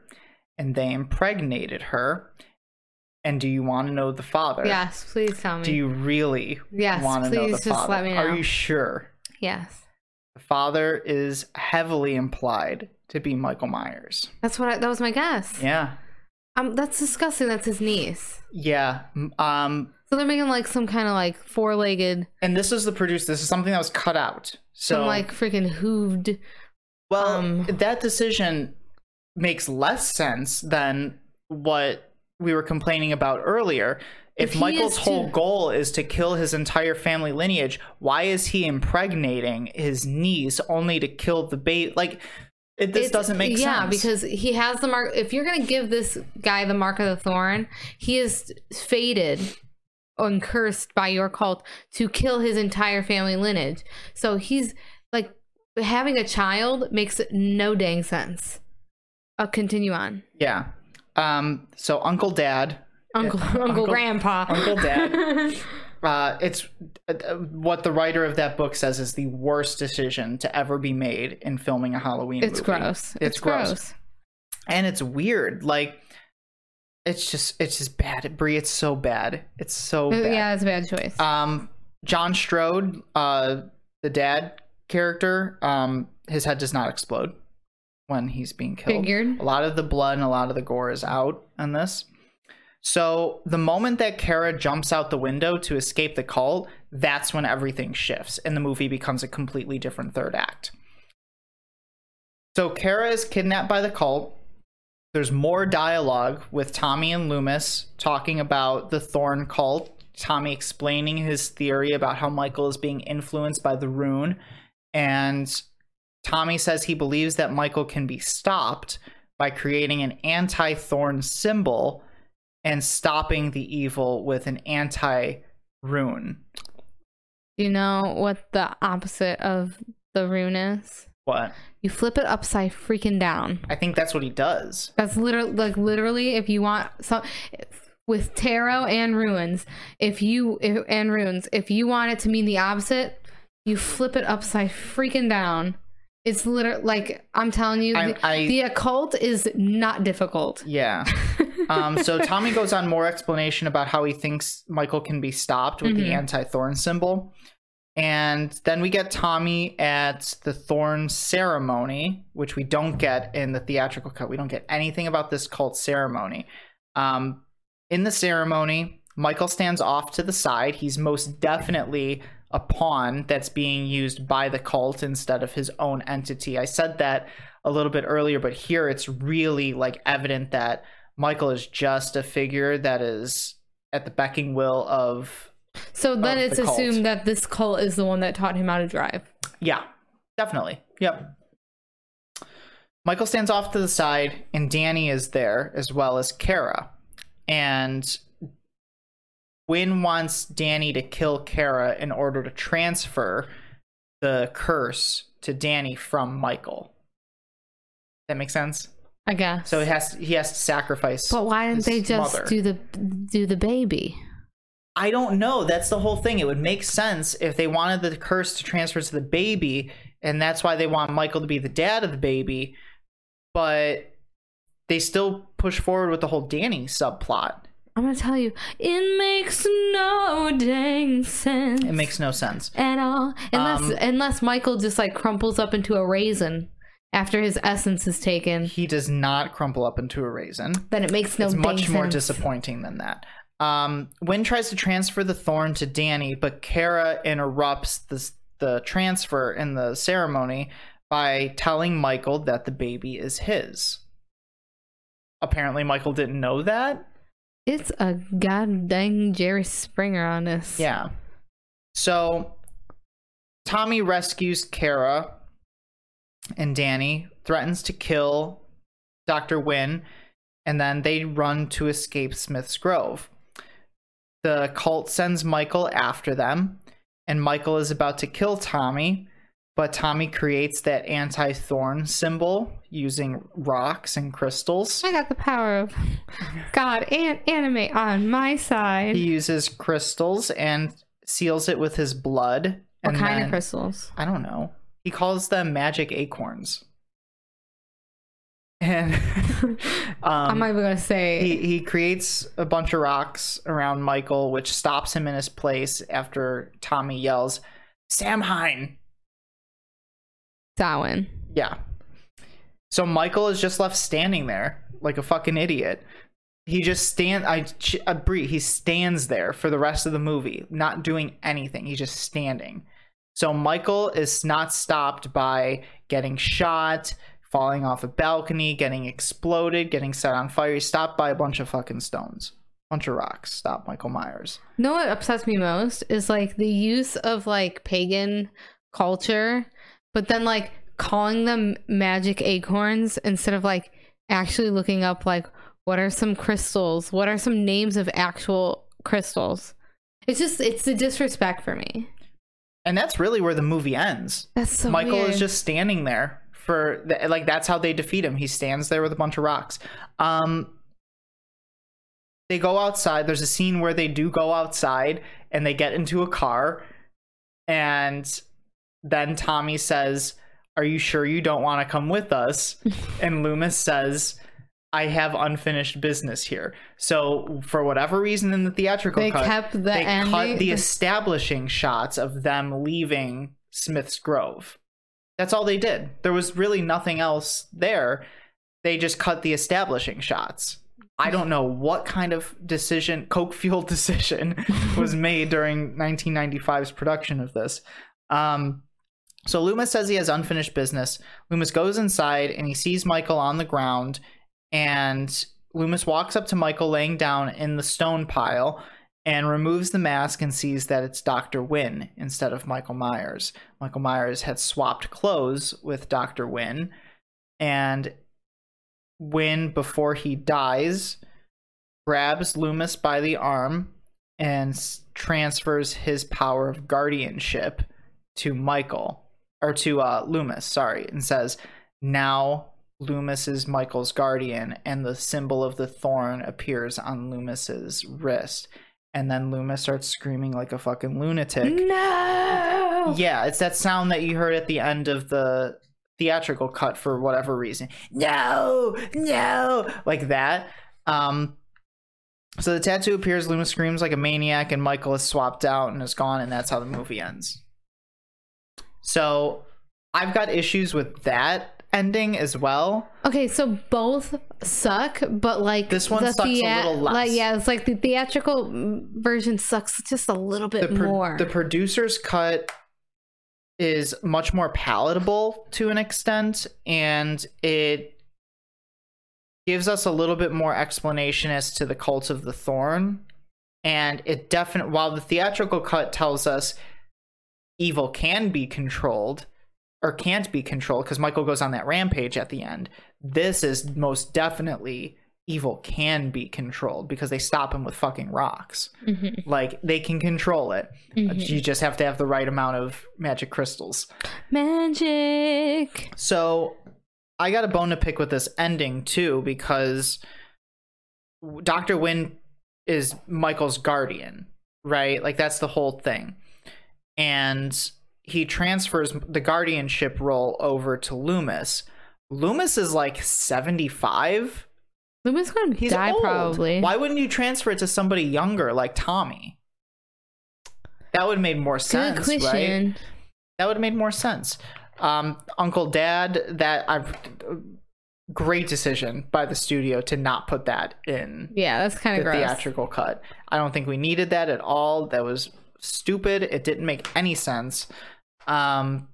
and they impregnated her. And do you want to know the father? Yes, please tell me. Do you really Yes, want to know please the just father? let me Are you sure? yes. The father is heavily implied to be Michael Myers. That's what I, that was my guess. Yeah. Um, that's disgusting. That's his niece. Yeah. Um So they're making like some kind of like four-legged, and this is the producer. This is something that was cut out. So some like freaking hooved. well, um, that decision makes less sense than what we were complaining about earlier. If, If Michael's whole to- goal is to kill his entire family lineage, why is he impregnating his niece only to kill the baby? Like, it, this It's- doesn't make yeah, sense. Yeah, because he has the mark. If you're gonna give this guy the mark of the thorn, he is fated and cursed by your cult to kill his entire family lineage. So he's like having a child makes no dang sense. I'll continue on. yeah. Um. So Uncle Dad Uncle, Uncle, Uncle- Grandpa, Uncle Dad. uh, it's uh, uh, what the writer of that book says is the worst decision to ever be made in filming a Halloween movie. it's movie. gross. It's, gross. and it's weird. Like, it's just it's just bad. Brie, it's so bad. It's so bad. Yeah, it's a bad choice. Um, John Strode, uh, the dad character, um, his head does not explode when he's being killed. Figured. A lot of the blood and a lot of the gore is out on this. So the moment that Kara jumps out the window to escape the cult, that's when everything shifts and the movie becomes a completely different third act. So Kara is kidnapped by the cult. There's more dialogue with Tommy and Loomis talking about the Thorn cult. Tommy explaining his theory about how Michael is being influenced by the rune. And Tommy says he believes that Michael can be stopped by creating an anti Thorn symbol and stopping the evil with an anti rune. You know what the opposite of the rune is? What? You flip it upside freaking down. I think that's what he does. That's literally like literally if you want some with tarot and runes, if you if, and runes, if you want it to mean the opposite, you flip it upside freaking down. It's literally like I'm telling you, I- the, I- the occult is not difficult. Yeah. um, so Tommy goes on more explanation about how he thinks Michael can be stopped with the Mhm. anti Thorn symbol. And then we get Tommy at the Thorn ceremony, which we don't get in the theatrical cut. We don't get anything about this cult ceremony. Um, in the ceremony, Michael stands off to the side. He's most definitely a pawn that's being used by the cult instead of his own entity. I said that a little bit earlier, but here it's really like evident that Michael is just a figure that is at the becking will of So then it's cult. assumed that this cult is the one that taught him how to drive. Yeah, definitely. Yep. Michael stands off to the side, and Danny is there as well as Kara. And Wynn wants Danny to kill Kara in order to transfer the curse to Danny from Michael. That makes sense. I guess. So he has he has to sacrifice. but why didn't they just mother. do the do the baby? I don't know. That's the whole thing. It would make sense if they wanted the curse to transfer to the baby, and that's why they want Michael to be the dad of the baby. But they still push forward with the whole Danny subplot. I'm gonna tell you, it makes no dang sense. It makes no sense. at all unless Um, unless michael just like crumples up into a raisin after his essence is taken He does not crumple up into a raisin. then it makes no it's much more disappointing than that. Um, Wynn tries to transfer the thorn to Danny, but Kara interrupts the, the transfer in the ceremony by telling Michael that the baby is his. Apparently, Michael didn't know that. it's a god dang jerry springer on us. Yeah. So, Tommy rescues Kara and Danny, threatens to kill Dr. Wynn, and then they run to escape Smith's Grove. The cult sends Michael after them, and Michael is about to kill Tommy, but Tommy creates that anti thorn symbol using rocks and crystals. I got the power of God and anime on my side. He uses crystals and seals it with his blood. what and kind then- of crystals? I don't know. He calls them magic acorns. And I'm um, not even gonna say. he, he creates a bunch of rocks around Michael, which stops him in his place after Tommy yells, Samhain! Samhain. Yeah. So Michael is just left standing there like a fucking idiot. He just stand I uh, Brie, he stands there for the rest of the movie, not doing anything. He's just standing. So Michael is not stopped by getting shot, falling off a balcony, getting exploded, getting set on fire. He's stopped by a bunch of fucking stones. Bunch of rocks. Stop Michael Myers. You know what upsets me most is like the use of like pagan culture, but then like calling them magic acorns instead of like actually looking up like what are some crystals? What are some names of actual crystals? It's just it's the disrespect for me. And that's really where the movie ends. That's so Michael weird. is just standing there for th- like that's how they defeat him. He stands there with a bunch of rocks. Um they go outside. There's a scene where they do go outside and they get into a car and then Tommy says, "Are you sure you don't want to come with us?" and Loomis says, "I have unfinished business here." So, for whatever reason in the theatrical They cut, kept the they ending- cut the establishing shots of them leaving Smith's Grove. That's all they did. There was really nothing else there. They just cut the establishing shots. I don't know what kind of decision, coke fueled decision, was made during 1995's production of this. Um, so Loomis says he has unfinished business. Loomis goes inside and he sees Michael on the ground. And Loomis walks up to Michael laying down in the stone pile and removes the mask and sees that it's Dr. Wynn instead of Michael Myers. Michael Myers had swapped clothes with Dr. Wynn. And Wynn, before he dies, grabs Loomis by the arm and transfers his power of guardianship to Michael or to uh, Loomis, sorry, and says, "Now Loomis is Michael's guardian," and the symbol of the thorn appears on Loomis's wrist, and then Luma starts screaming like a fucking lunatic. no. Yeah, it's that sound that you heard at the end of the theatrical cut for whatever reason. No, no, like that. Um, so the tattoo appears. Luma screams like a maniac, and Michael is swapped out and is gone, and that's how the movie ends. So I've got issues with that ending as well. Okay, so both suck, but like This one the sucks a little less. Like, yeah, it's like the theatrical version sucks just a little The, bit pro- more. the producer's cut is much more palatable to an extent, and it gives us a little bit more explanation as to the cult of the thorn. And it definitely, while the theatrical cut tells us evil can be controlled or can't be controlled because Michael goes on that rampage at the end, this is most definitely evil can be controlled because they stop him with fucking rocks. Mhm, Like they can control it. mhm. You just have to have the right amount of magic crystals. Magic. So I got a bone to pick with this ending too because Dr. Wynn is Michael's guardian, right? Like that's the whole thing. And he transfers the guardianship role over to Loomis. Loomis is like 75. Loomis gonna He's die old. probably. Why wouldn't you transfer it to somebody younger like Tommy? That would have made more Good sense, right? question. That would have made more sense. Um, Uncle Dad, that I've great decision by the studio to not put that in Yeah, that's kind the of gross. theatrical cut. I don't think we needed that at all. That was stupid. It didn't make any sense. Um,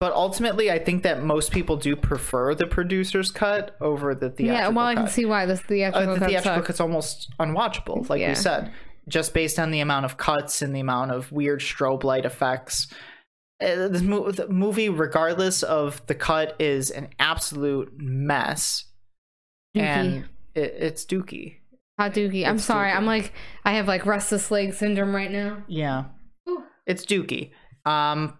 but ultimately, I think that most people do prefer the producer's cut over the theatrical Yeah, well, I can see why this Uh, theatrical the cut theatrical sucks. cut's almost unwatchable, like Yeah. we said, just based on the amount of cuts and the amount of weird strobe light effects. Uh, the, mo- the movie, regardless of the cut, is an absolute mess, Dookie. and it, it's dookie. Hot dookie. I'm sorry. dookie. I'm like, I have like restless leg syndrome right now. Yeah, It's Dookie. Um,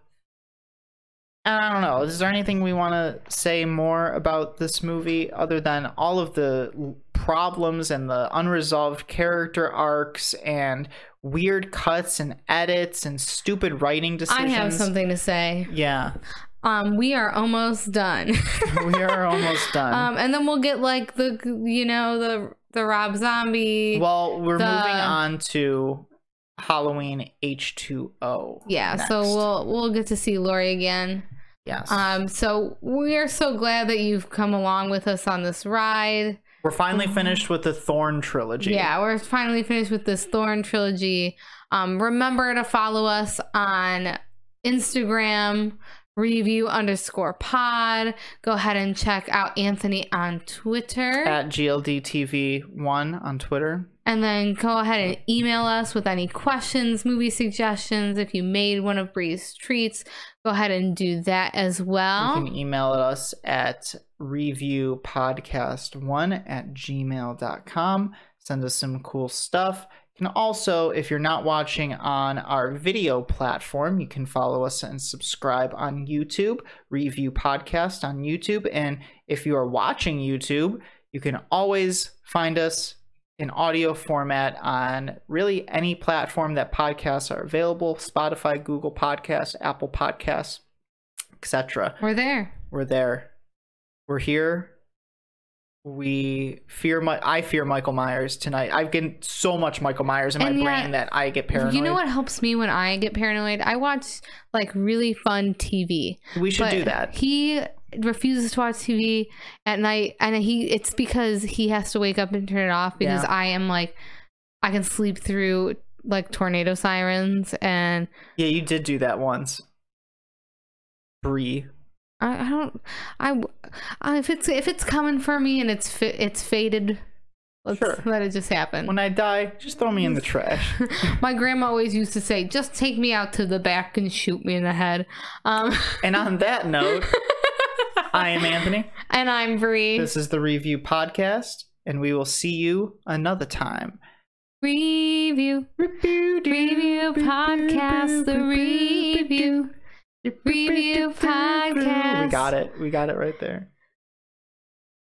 and I don't know. Is there anything we want to say more about this movie other than all of the problems and the unresolved character arcs and weird cuts and edits and stupid writing decisions? I have something to say. Yeah, Um, we are almost done. we are almost done. um, and then we'll get like the you know the the Rob Zombie. well, we're the- moving on to Halloween H2O. yeah, so we'll we'll get to see Laurie again. yes. Um, so we are so glad that you've come along with us on this ride. we're finally finished with the Thorn trilogy. Yeah, we're finally finished with this Thorn trilogy. Um, remember to follow us on Instagram, review underscore pod. Go ahead and check out Anthony on Twitter. At GLDTV1 on Twitter. And then go ahead and email us with any questions, movie suggestions. If you made one of Brie's treats, go ahead and do that as well. You can email us at reviewpodcast1 at gmail.com. Send us some cool stuff. You can also, if you're not watching on our video platform, you can follow us and subscribe on YouTube, Review Podcast on YouTube. And if you are watching YouTube, you can always find us in audio format on really any platform that podcasts are available Spotify, Google Podcasts, Apple Podcasts, etc. We're there. We're there. We're here. We fear my. I fear Michael Myers tonight. I've getting so much Michael Myers in my And yet- brain that I get paranoid. You know what helps me when I get paranoid? I watch like really fun TV. We should do that. He refuses to watch TV at night, and he it's because he has to wake up and turn it off because Yeah. I am like I can sleep through like tornado sirens, and Yeah, you did do that once. Brie. I, I don't I, I if it's if it's coming for me and it's fi- it's faded. Let's Sure. let it just happen. When I die, just throw me in the trash. My grandma always used to say, "Just take me out to the back and shoot me in the head." Um, and on that note, I am Anthony. and I'm Brie. This is the Review Podcast, and we will see you another time. Review, review review podcast, the review, review podcast. We got it. We got it right there.